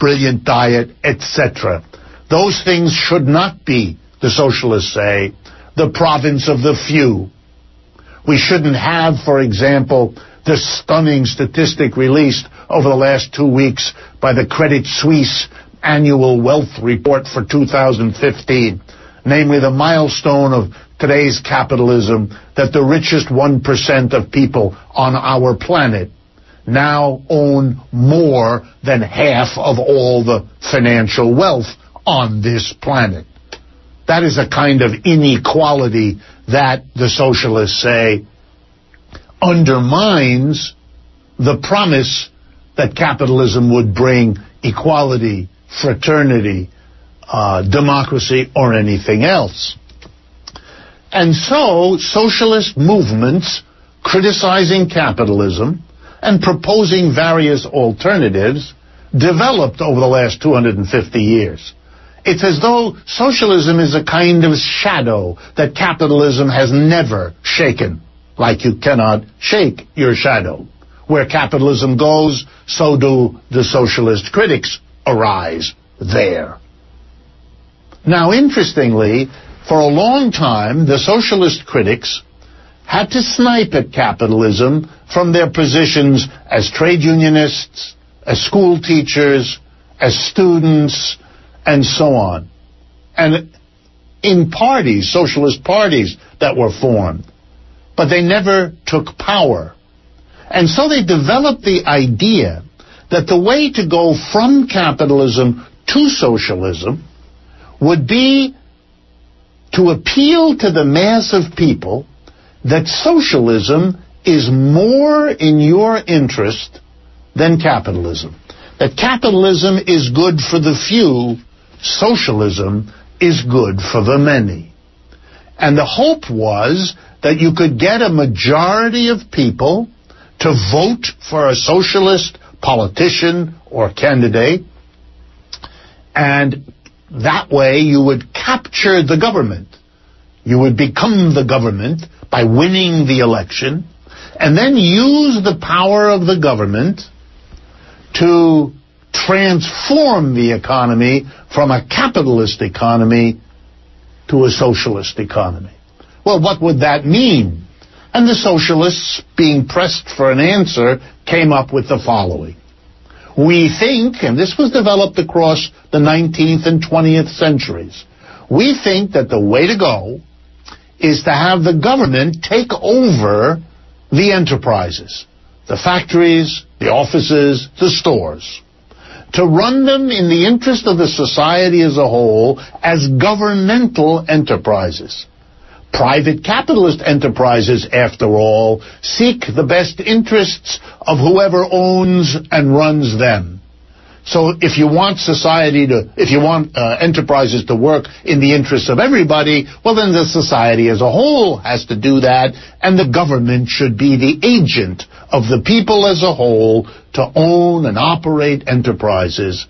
brilliant diet, etc. Those things should not be, the socialists say, the province of the few. We shouldn't have, for example, the stunning statistic released over the last two weeks by the Credit Suisse annual wealth report for 2015, namely the milestone of today's capitalism that the richest 1% of people on our planet now own more than half of all the financial wealth on this planet. That is a kind of inequality that the socialists say undermines the promise that capitalism would bring equality, fraternity, uh, democracy, or anything else. And so, socialist movements criticizing capitalism and proposing various alternatives developed over the last 250 years. It's as though socialism is a kind of shadow that capitalism has never shaken, like you cannot shake your shadow. Where capitalism goes, so do the socialist critics arise there. Now, interestingly, for a long time, the socialist critics had to snipe at capitalism from their positions as trade unionists, as school teachers, as students, and so on. And in parties, socialist parties that were formed. But they never took power. And so they developed the idea that the way to go from capitalism to socialism would be to appeal to the mass of people that socialism is more in your interest than capitalism. That capitalism is good for the few, socialism is good for the many. And the hope was that you could get a majority of people to vote for a socialist politician or candidate, and that way you would capture the government. You would become the government by winning the election, and then use the power of the government to transform the economy from a capitalist economy to a socialist economy. Well, what would that mean? And the socialists, being pressed for an answer, came up with the following. We think, and this was developed across the 19th and 20th centuries, we think that the way to go is to have the government take over the enterprises, the factories, the offices, the stores. to run them in the interest of the society as a whole as governmental enterprises. Private capitalist enterprises, after all, seek the best interests of whoever owns and runs them. So if you want society to, if you want uh, enterprises to work in the interests of everybody, well then the society as a whole has to do that, and the government should be the agent of the people as a whole to own and operate enterprises.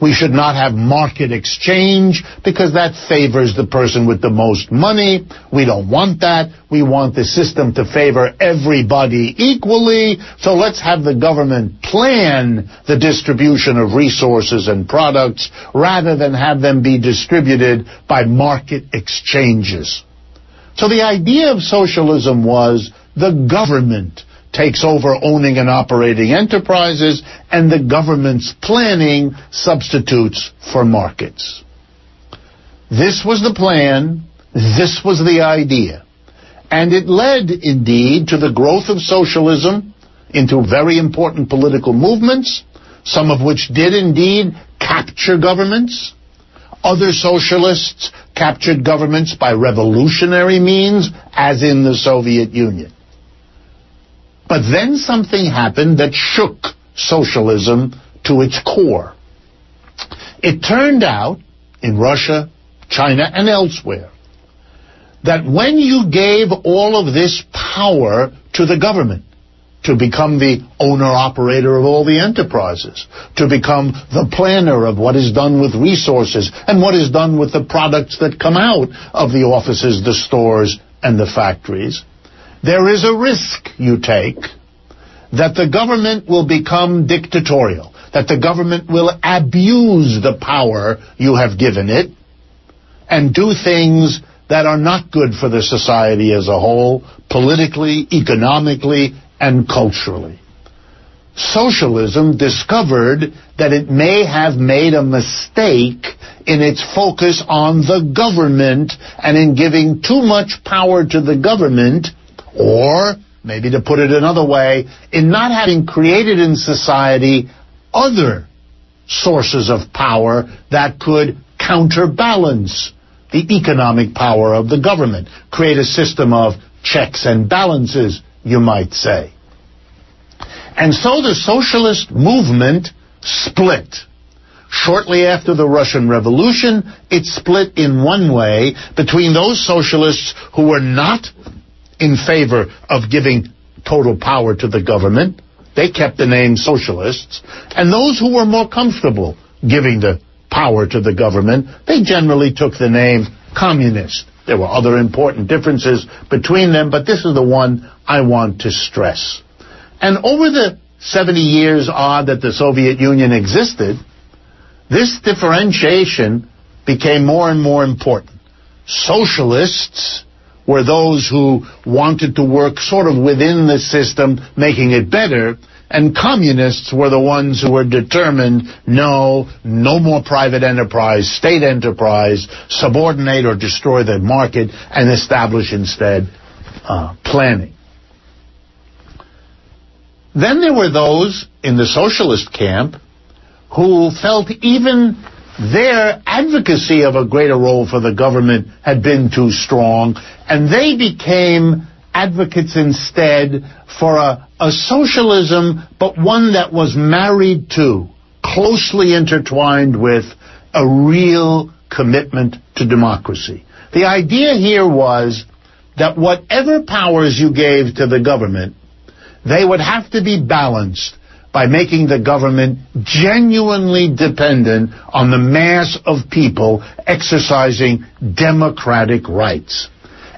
We should not have market exchange because that favors the person with the most money. We don't want that. We want the system to favor everybody equally. So let's have the government plan the distribution of resources and products rather than have them be distributed by market exchanges. So the idea of socialism was the government takes over owning and operating enterprises, and the government's planning substitutes for markets. This was the plan, this was the idea. And it led, indeed, to the growth of socialism into very important political movements, some of which did indeed capture governments. Other socialists captured governments by revolutionary means, as in the Soviet Union. But then something happened that shook socialism to its core. It turned out, in Russia, China, and elsewhere, that when you gave all of this power to the government, to become the owner-operator of all the enterprises, to become the planner of what is done with resources and what is done with the products that come out of the offices, the stores, and the factories, there is a risk you take that the government will become dictatorial, that the government will abuse the power you have given it and do things that are not good for the society as a whole, politically, economically, and culturally. Socialism discovered that it may have made a mistake in its focus on the government and in giving too much power to the government or, maybe to put it another way, in not having created in society other sources of power that could counterbalance the economic power of the government, create a system of checks and balances, you might say. And so the socialist movement split. Shortly after the Russian Revolution, it split in one way between those socialists who were not in favor of giving total power to the government. They kept the name socialists. And those who were more comfortable giving the power to the government, they generally took the name communist. There were other important differences between them, but this is the one I want to stress. And over the 70 years odd that the Soviet Union existed, this differentiation became more and more important. Socialists were those who wanted to work sort of within the system, making it better, and communists were the ones who were determined, no, no more private enterprise, state enterprise, subordinate or destroy the market, and establish instead uh, planning. Then there were those in the socialist camp who felt even their advocacy of a greater role for the government had been too strong, and they became advocates instead for a, a socialism, but one that was married to, closely intertwined with, a real commitment to democracy. The idea here was that whatever powers you gave to the government, they would have to be balanced by making the government genuinely dependent on the mass of people exercising democratic rights.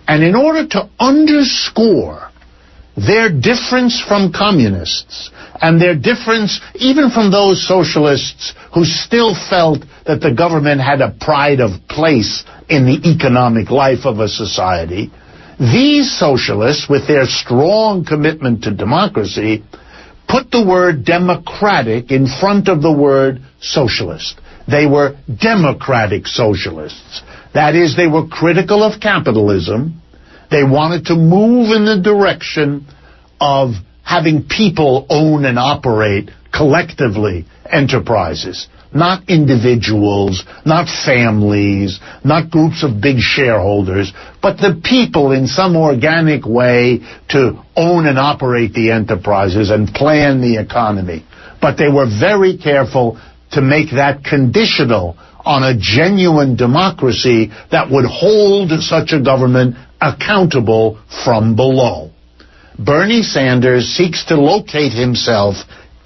And in order to underscore their difference from communists and their difference even from those socialists who still felt that the government had a pride of place in the economic life of a society, these socialists, with their strong commitment to democracy, put the word democratic in front of the word socialist. They were democratic socialists. That is, they were critical of capitalism. They wanted to move in the direction of having people own and operate collectively enterprises, not individuals, not families, not groups of big shareholders, but the people in some organic way to own and operate the enterprises and plan the economy. But they were very careful to make that conditional on a genuine democracy that would hold such a government accountable from below. Bernie Sanders seeks to locate himself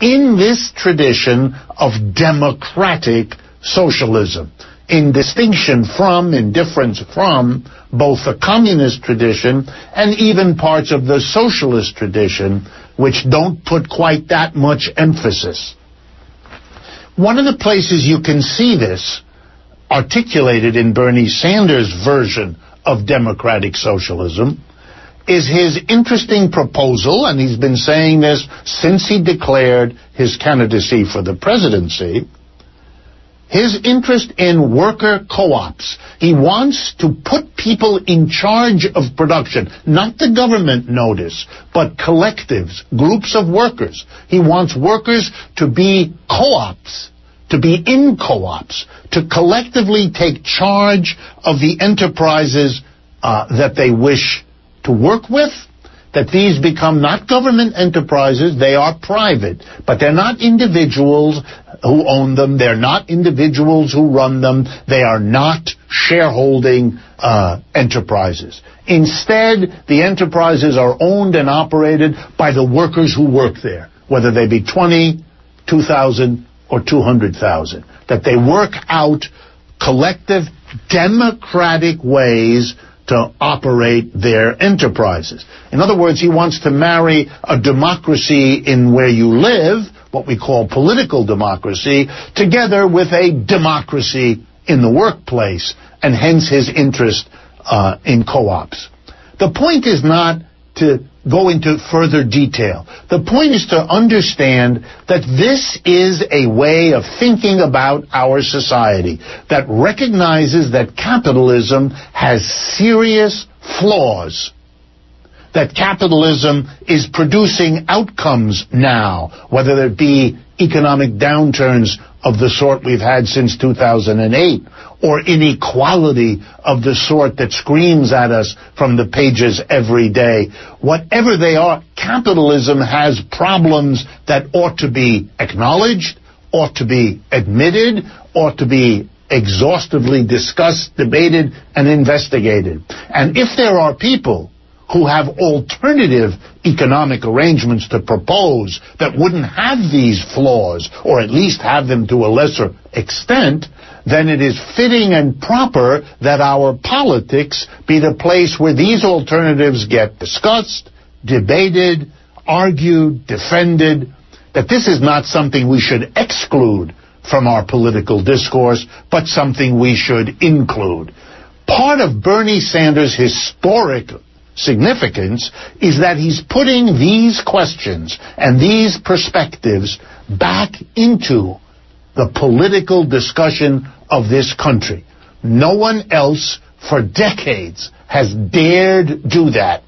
in this tradition of democratic socialism, in distinction from, in difference from, both the communist tradition and even parts of the socialist tradition, which don't put quite that much emphasis. One of the places you can see this articulated in Bernie Sanders' version of democratic socialism is his interesting proposal, and he's been saying this since he declared his candidacy for the presidency, his interest in worker co-ops. He wants to put people in charge of production, not the government notice, but collectives, groups of workers. He wants workers to be co-ops, to be in co-ops, to collectively take charge of the enterprises uh, that they wish to work with, that these become not government enterprises, they are private, but they're not individuals who own them, they're not individuals who run them, they are not shareholding uh, enterprises. Instead, the enterprises are owned and operated by the workers who work there, whether they be 20, 2,000, or 200,000. That they work out collective, democratic ways to operate their enterprises. In other words, he wants to marry a democracy in where you live, what we call political democracy, together with a democracy in the workplace, and hence his interest uh, in co-ops. The point is not to go into further detail. The point is to understand that this is a way of thinking about our society that recognizes that capitalism has serious flaws. That capitalism is producing outcomes now, whether it be economic downturns of the sort we've had since 2008, or inequality of the sort that screams at us from the pages every day. Whatever they are, capitalism has problems that ought to be acknowledged, ought to be admitted, ought to be exhaustively discussed, debated, and investigated. And if there are people who have alternative economic arrangements to propose that wouldn't have these flaws, or at least have them to a lesser extent, then it is fitting and proper that our politics be the place where these alternatives get discussed, debated, argued, defended, that this is not something we should exclude from our political discourse, but something we should include. Part of Bernie Sanders' historic significance is that he's putting these questions and these perspectives back into the political discussion of this country. No one else for decades has dared do that.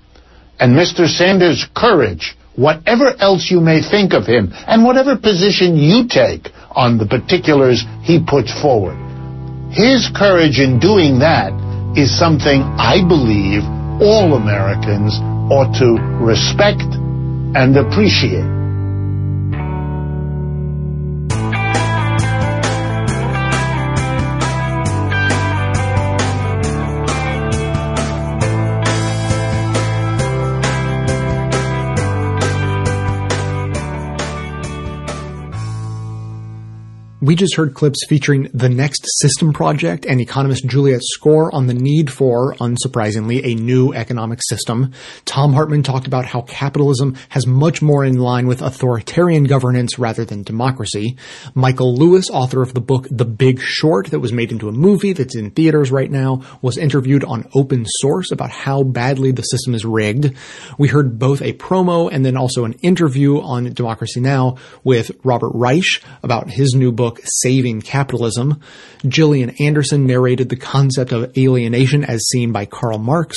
And Mr. Sanders' courage, whatever else you may think of him, and whatever position you take on the particulars he puts forward, his courage in doing that is something I believe all Americans ought to respect and appreciate. We just heard clips featuring the Next System Project and economist Juliet Schor on the need for, unsurprisingly, a new economic system. Thom Hartmann talked about how capitalism has much more in line with authoritarian governance rather than democracy. Michael Lewis, author of the book The Big Short that was made into a movie that's in theaters right now, was interviewed on Open Source about how badly the system is rigged. We heard both a promo and then also an interview on Democracy Now! with Robert Reich about his new book, Saving Capitalism. Gillian Anderson narrated the concept of alienation as seen by Karl Marx.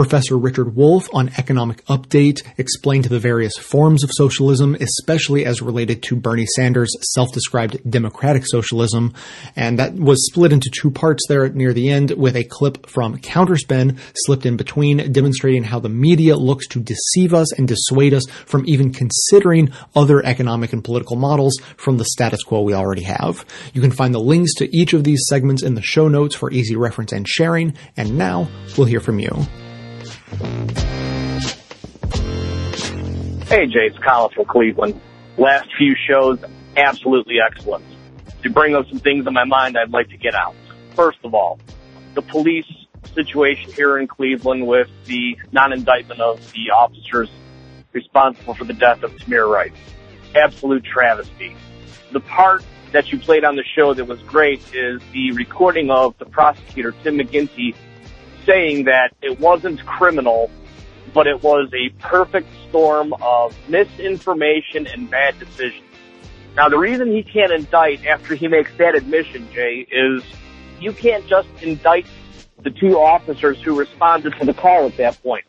Professor Richard Wolff on Economic Update explained the various forms of socialism, especially as related to Bernie Sanders' self-described democratic socialism. And that was split into two parts there near the end with a clip from Counterspin slipped in between demonstrating how the media looks to deceive us and dissuade us from even considering other economic and political models from the status quo we already have. You can find the links to each of these segments in the show notes for easy reference and sharing. And now we'll hear from you. Hey, Jay, it's Colin from Cleveland. Last few shows, absolutely excellent. To bring up some things in my mind I'd like to get out. First of all, the police situation here in Cleveland with the non-indictment of the officers responsible for the death of Tamir Rice. Absolute travesty. The part that you played on the show that was great is the recording of the prosecutor, Tim McGinty, saying that it wasn't criminal, but it was a perfect storm of misinformation and bad decisions. Now, the reason he can't indict after he makes that admission, Jay, is you can't just indict the two officers who responded to the call at that point.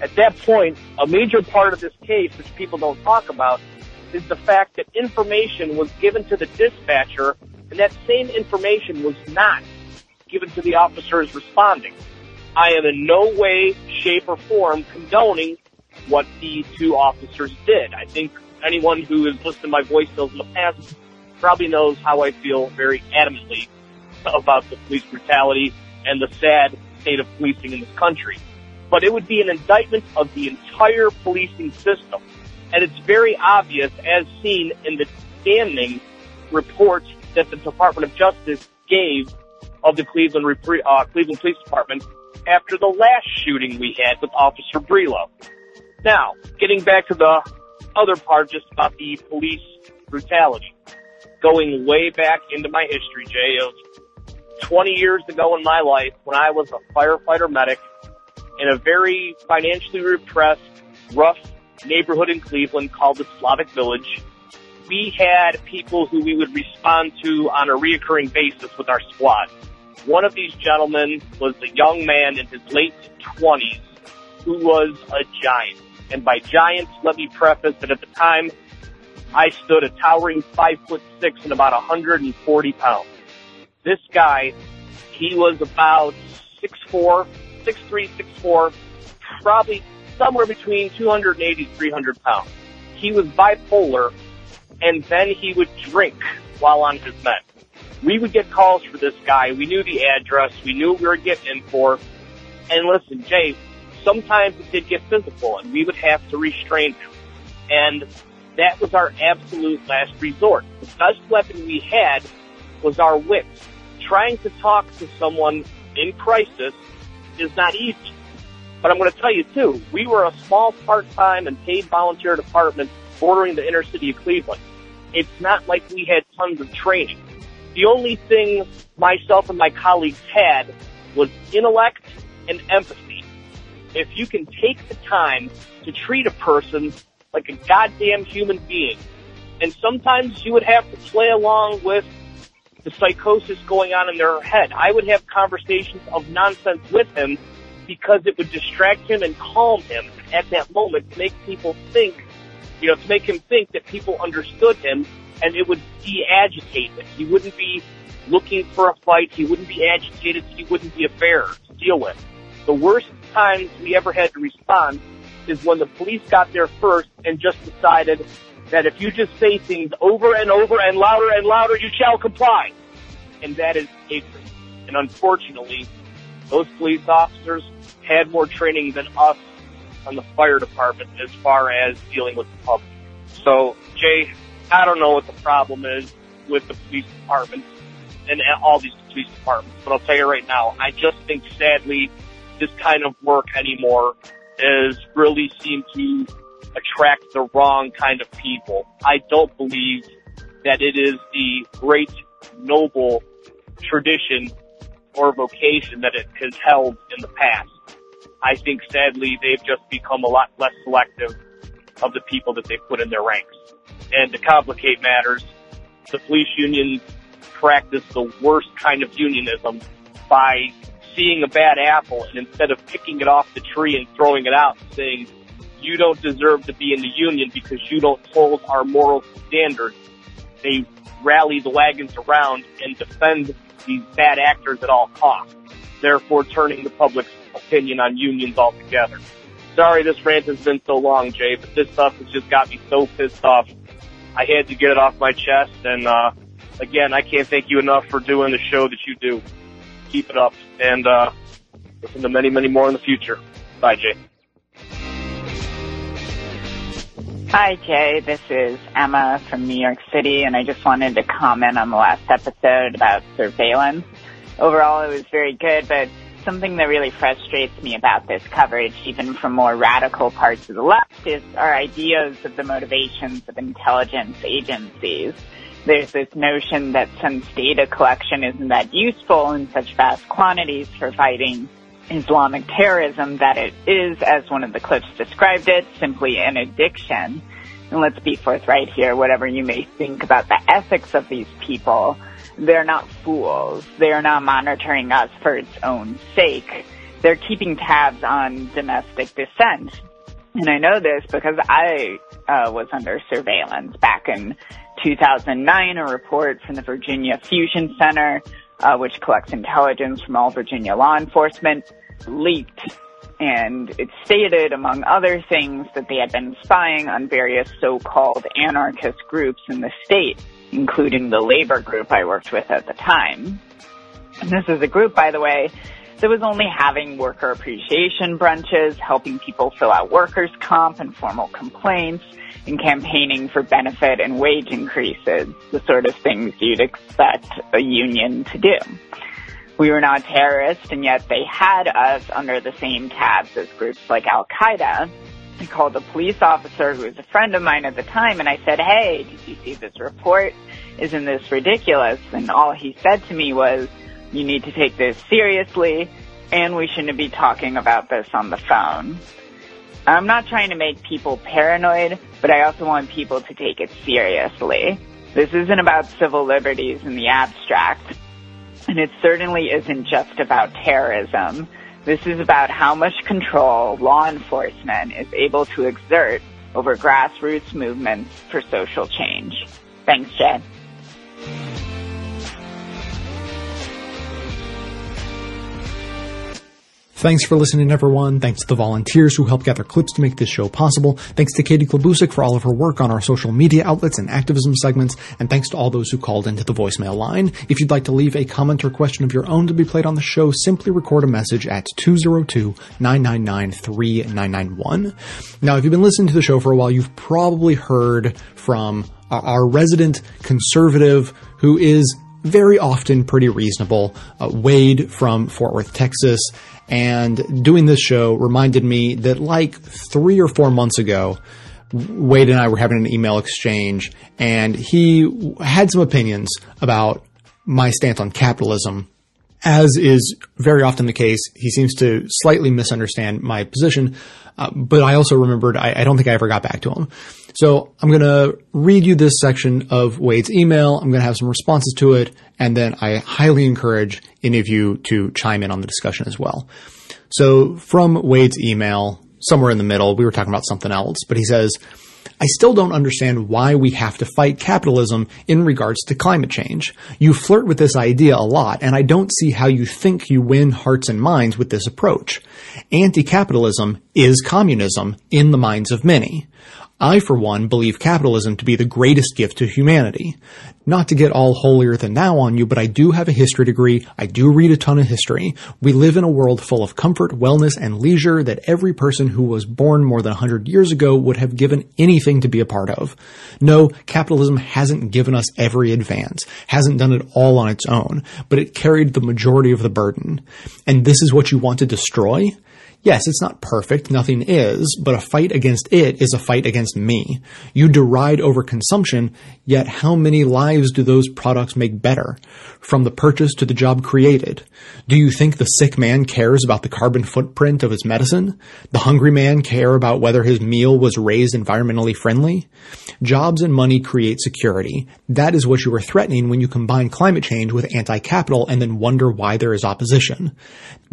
At that point, a major part of this case, which people don't talk about, is the fact that information was given to the dispatcher, and that same information was not given to the officers responding. I am in no way, shape, or form condoning what the two officers did. I think anyone who has listened to my voicemails in the past probably knows how I feel very adamantly about the police brutality and the sad state of policing in this country. But it would be an indictment of the entire policing system. And it's very obvious, as seen in the damning report that the Department of Justice gave of the Cleveland, uh, Cleveland Police Department after the last shooting we had with Officer Brelo. Now, getting back to the other part just about the police brutality. Going way back into my history, Jay, of 20 years ago in my life when I was a firefighter medic in a very financially repressed, rough neighborhood in Cleveland called the Slavic Village. We had people who we would respond to on a reoccurring basis with our squad. One of these gentlemen was a young man in his late 20s who was a giant. And by giant, let me preface that at the time, I stood a towering five foot six and about 140 pounds. This guy, he was about 6'4", 6'3", 6'4", probably somewhere between 280 300 pounds. He was bipolar, and then he would drink while on his med. We would get calls for this guy. We knew the address. We knew what we were getting in for. And listen, Jay, sometimes it did get physical, and we would have to restrain him. And that was our absolute last resort. The best weapon we had was our wits. Trying to talk to someone in crisis is not easy. But I'm going to tell you too, we were a small part-time and paid volunteer department bordering the inner city of Cleveland. It's not like we had tons of training. The only thing myself and my colleagues had was intellect and empathy. If you can take the time to treat a person like a goddamn human being, and sometimes you would have to play along with the psychosis going on in their head. I would have conversations of nonsense with him because it would distract him and calm him at that moment to make people think, you know, to make him think that people understood him and it would de-agitate him. He wouldn't be looking for a fight. He wouldn't be agitated. He wouldn't be a bear to deal with. The worst times we ever had to respond is when the police got there first and just decided that if you just say things over and over and louder and louder, you shall comply. And that is hatred. And unfortunately, those police officers had more training than us on the fire department as far as dealing with the public. So, Jay, I don't know what the problem is with the police department and all these police departments, but I'll tell you right now, I just think sadly this kind of work anymore is really seem to attract the wrong kind of people. I don't believe that it is the great, noble tradition or vocation that it has held in the past. I think sadly they've just become a lot less selective of the people that they put in their ranks. And to complicate matters, the police unions practice the worst kind of unionism by seeing a bad apple and instead of picking it off the tree and throwing it out saying, you don't deserve to be in the union because you don't hold our moral standards, they rally the wagons around and defend these bad actors at all costs, therefore turning the public's opinion on unions altogether. Sorry this rant has been so long, Jay, but this stuff has just got me so pissed off. I had to get it off my chest, and uh, again, I can't thank you enough for doing the show that you do. Keep it up, and uh, listen to many, many more in the future. Bye, Jay. Hi, Jay. This is Emma from New York City, and I just wanted to comment on the last episode about surveillance. Overall, it was very good, but something that really frustrates me about this coverage, even from more radical parts of the left, is our ideas of the motivations of intelligence agencies. There's this notion that since data collection isn't that useful in such vast quantities for fighting Islamic terrorism that it is, as one of the clips described it, simply an addiction. And let's be forthright here, whatever you may think about the ethics of these people, they're not fools. They're not monitoring us for its own sake. They're keeping tabs on domestic dissent. And I know this because I uh, was under surveillance back in 2009, a report from the Virginia Fusion Center uh, which collects intelligence from all Virginia law enforcement, leaked. And it stated, among other things, that they had been spying on various so-called anarchist groups in the state, including the labor group I worked with at the time. And this is a group, by the way, that was only having worker appreciation brunches, helping people fill out workers' comp and formal complaints, and campaigning for benefit and wage increases, the sort of things you'd expect a union to do. We were not terrorists, and yet they had us under the same tabs as groups like Al Qaeda. Called a police officer who was a friend of mine at the time, and I said, "Hey, did you see this report? Isn't this ridiculous?" And all he said to me was, "You need to take this seriously, and we shouldn't be talking about this on the phone." I'm not trying to make people paranoid, but I also want people to take it seriously. This isn't about civil liberties in the abstract, and it certainly isn't just about terrorism. This is about how much control law enforcement is able to exert over grassroots movements for social change. Thanks, Jay. Thanks for listening, everyone. Thanks to the volunteers who helped gather clips to make this show possible. Thanks to Katie Klabusik for all of her work on our social media outlets and activism segments. And thanks to all those who called into the voicemail line. If you'd like to leave a comment or question of your own to be played on the show, simply record a message at 202-999-3991. Now, if you've been listening to the show for a while, you've probably heard from our- our resident conservative who is very often pretty reasonable, uh, Wade from Fort Worth, Texas. And doing this show reminded me that like three or four months ago, Wade and I were having an email exchange and he had some opinions about my stance on capitalism. As is very often the case, he seems to slightly misunderstand my position. Uh, but I also remembered I, I don't think I ever got back to him. So I'm going to read you this section of Wade's email. I'm going to have some responses to it, and then I highly encourage any of you to chime in on the discussion as well. So from Wade's email, somewhere in the middle, we were talking about something else, but he says, I still don't understand why we have to fight capitalism in regards to climate change. You flirt with this idea a lot, and I don't see how you think you win hearts and minds with this approach. Anti-capitalism is communism in the minds of many. I, for one, believe capitalism to be the greatest gift to humanity. Not to get all holier than thou on you, but I do have a history degree. I do read a ton of history. We live in a world full of comfort, wellness, and leisure that every person who was born more than 100 years ago would have given anything to be a part of. No, capitalism hasn't given us every advance, hasn't done it all on its own, but it carried the majority of the burden. And this is what you want to destroy? Yes, it's not perfect, nothing is, but a fight against it is a fight against me. You deride overconsumption, yet how many lives do those products make better? From the purchase to the job created. Do you think the sick man cares about the carbon footprint of his medicine? The hungry man care about whether his meal was raised environmentally friendly? Jobs and money create security. That is what you are threatening when you combine climate change with anti-capital and then wonder why there is opposition.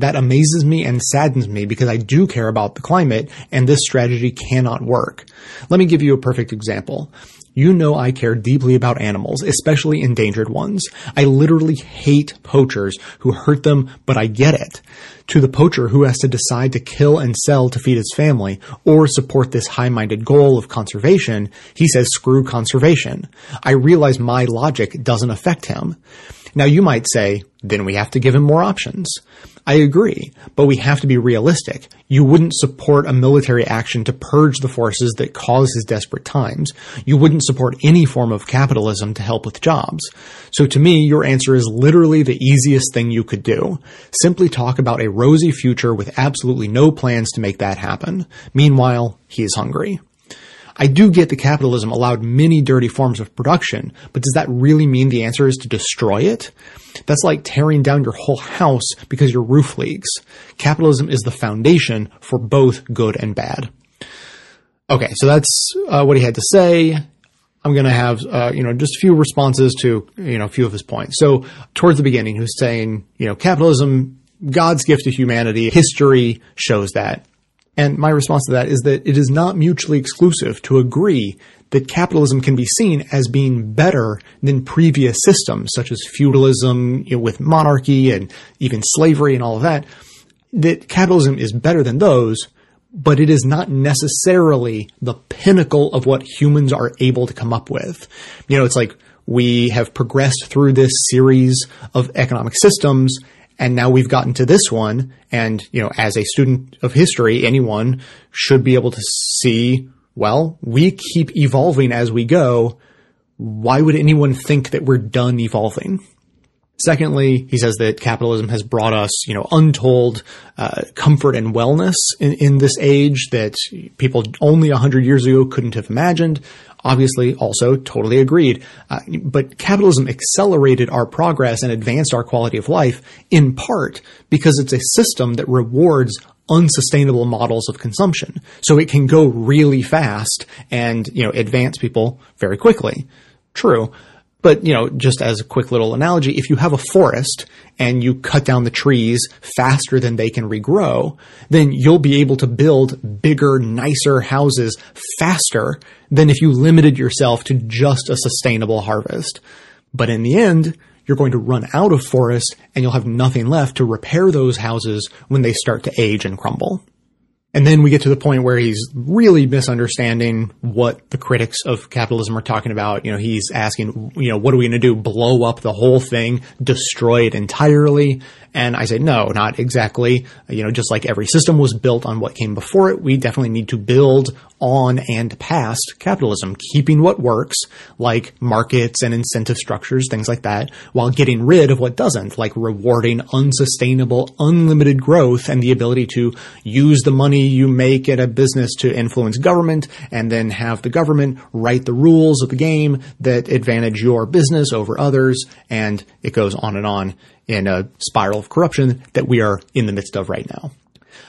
That amazes me and saddens me because I do care about the climate and this strategy cannot work. Let me give you a perfect example. You know I care deeply about animals, especially endangered ones. I literally hate poachers who hurt them, but I get it. To the poacher who has to decide to kill and sell to feed his family or support this high-minded goal of conservation, he says screw conservation. I realize my logic doesn't affect him. Now you might say, then we have to give him more options. I agree, but we have to be realistic. You wouldn't support a military action to purge the forces that cause his desperate times. You wouldn't support any form of capitalism to help with jobs. So to me, your answer is literally the easiest thing you could do. Simply talk about a rosy future with absolutely no plans to make that happen. Meanwhile, he is hungry. I do get that capitalism allowed many dirty forms of production, but does that really mean the answer is to destroy it? That's like tearing down your whole house because your roof leaks. Capitalism is the foundation for both good and bad. Okay, so that's uh, what he had to say. I'm going to have, uh, you know, just a few responses to, you know, a few of his points. So towards the beginning, he was saying, you know, capitalism, God's gift to humanity, history shows that. And my response to that is that it is not mutually exclusive to agree that capitalism can be seen as being better than previous systems, such as feudalism you know, with monarchy and even slavery and all of that. That capitalism is better than those, but it is not necessarily the pinnacle of what humans are able to come up with. You know, it's like we have progressed through this series of economic systems and now we've gotten to this one and you know as a student of history anyone should be able to see well we keep evolving as we go. Why would anyone think that we're done evolving Secondly, he says that capitalism has brought us, you know, untold uh, comfort and wellness in, in this age that people only a hundred years ago couldn't have imagined. Obviously, also totally agreed. Uh, but capitalism accelerated our progress and advanced our quality of life in part because it's a system that rewards unsustainable models of consumption. So it can go really fast and, you know, advance people very quickly. True. But, you know, just as a quick little analogy, if you have a forest and you cut down the trees faster than they can regrow, then you'll be able to build bigger, nicer houses faster than if you limited yourself to just a sustainable harvest. But in the end, you're going to run out of forest and you'll have nothing left to repair those houses when they start to age and crumble. And then we get to the point where he's really misunderstanding what the critics of capitalism are talking about. You know, he's asking, you know, what are we going to do? Blow up the whole thing, destroy it entirely? And I say, no, not exactly. You know, just like every system was built on what came before it, we definitely need to build on and past capitalism, keeping what works, like markets and incentive structures, things like that, while getting rid of what doesn't, like rewarding unsustainable, unlimited growth and the ability to use the money you make at a business to influence government and then have the government write the rules of the game that advantage your business over others. And it goes on and on in a spiral of corruption that we are in the midst of right now.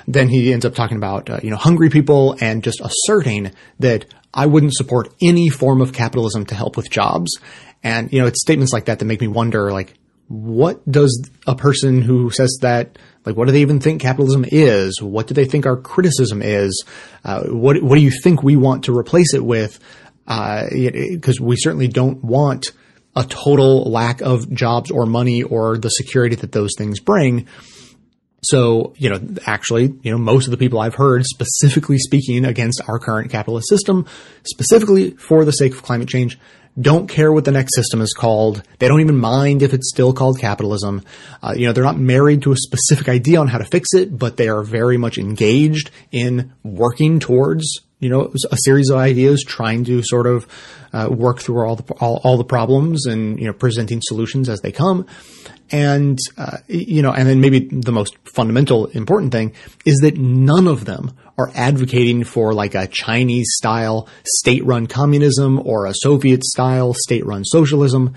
Then he ends up talking about, uh, you know, hungry people and just asserting that I wouldn't support any form of capitalism to help with jobs. And, you know, it's statements like that that make me wonder, like, what does a person who says that, like, what do they even think capitalism is? What do they think our criticism is? Uh, what, what do you think we want to replace it with? Because uh, we certainly don't want a total lack of jobs or money or the security that those things bring. So, you know, actually, you know, most of the people I've heard specifically speaking against our current capitalist system, specifically for the sake of climate change, don't care what the next system is called. They don't even mind if it's still called capitalism. Uh, you know, they're not married to a specific idea on how to fix it, but they are very much engaged in working towards you know, it was a series of ideas trying to sort of uh, work through all the all, all the problems and you know presenting solutions as they come. And uh, you know, and then maybe the most fundamental important thing is that none of them are advocating for like a Chinese style state-run communism or a Soviet style state-run socialism.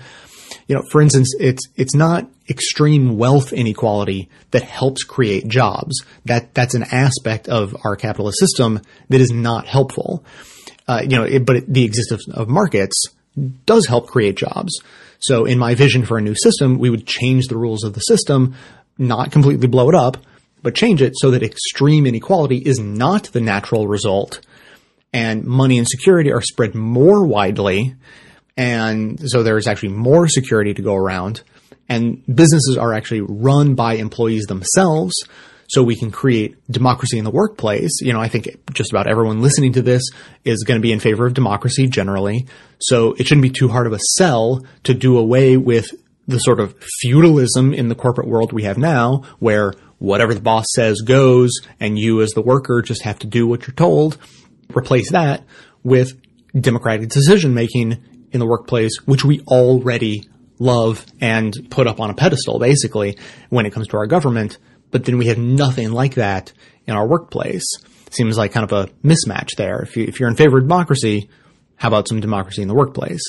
You know, for instance, it's it's not extreme wealth inequality that helps create jobs. That that's an aspect of our capitalist system that is not helpful. Uh, you know, it, but it, the existence of markets does help create jobs. So in my vision for a new system, we would change the rules of the system, not completely blow it up, but change it so that extreme inequality is not the natural result and money and security are spread more widely. And so there is actually more security to go around and businesses are actually run by employees themselves. So we can create democracy in the workplace. You know, I think just about everyone listening to this is going to be in favor of democracy generally. So it shouldn't be too hard of a sell to do away with the sort of feudalism in the corporate world we have now, where whatever the boss says goes, and you as the worker just have to do what you're told. Replace that with democratic decision making in the workplace, which we already love and put up on a pedestal, basically, when it comes to our government. But then we have nothing like that in our workplace. Seems like kind of a mismatch there. If, you, if you're in favor of democracy, how about some democracy in the workplace?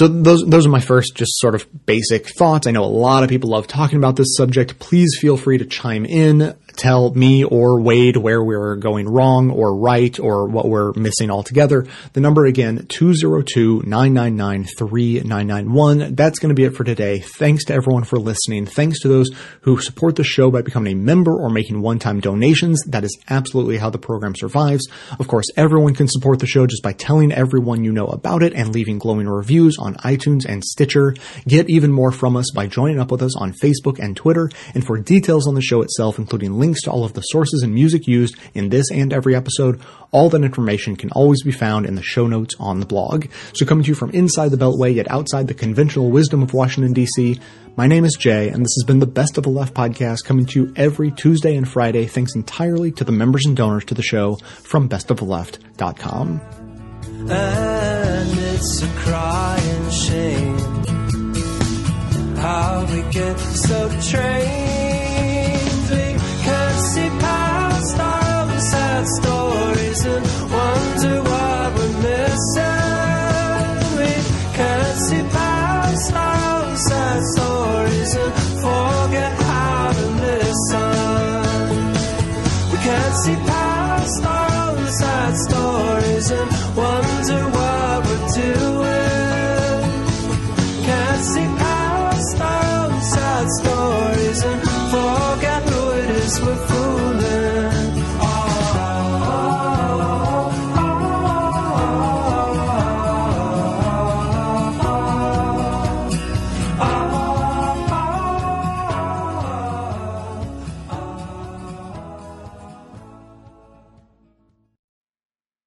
So those those are my first just sort of basic thoughts. I know a lot of people love talking about this subject. Please feel free to chime in, tell me or Wade where we're going wrong or right or what we're missing altogether. The number again 202-999-3991. That's going to be it for today. Thanks to everyone for listening. Thanks to those who support the show by becoming a member or making one-time donations. That is absolutely how the program survives. Of course, everyone can support the show just by telling everyone you know about it and leaving glowing reviews on iTunes and Stitcher. Get even more from us by joining up with us on Facebook and Twitter. And for details on the show itself, including links to all of the sources and music used in this and every episode, all that information can always be found in the show notes on the blog. So coming to you from inside the Beltway, yet outside the conventional wisdom of Washington, D.C., my name is Jay, and this has been the Best of the Left podcast coming to you every Tuesday and Friday, thanks entirely to the members and donors to the show from bestoftheleft.com. and it's a how we get so trained. We can't see past all the sad stories and wonder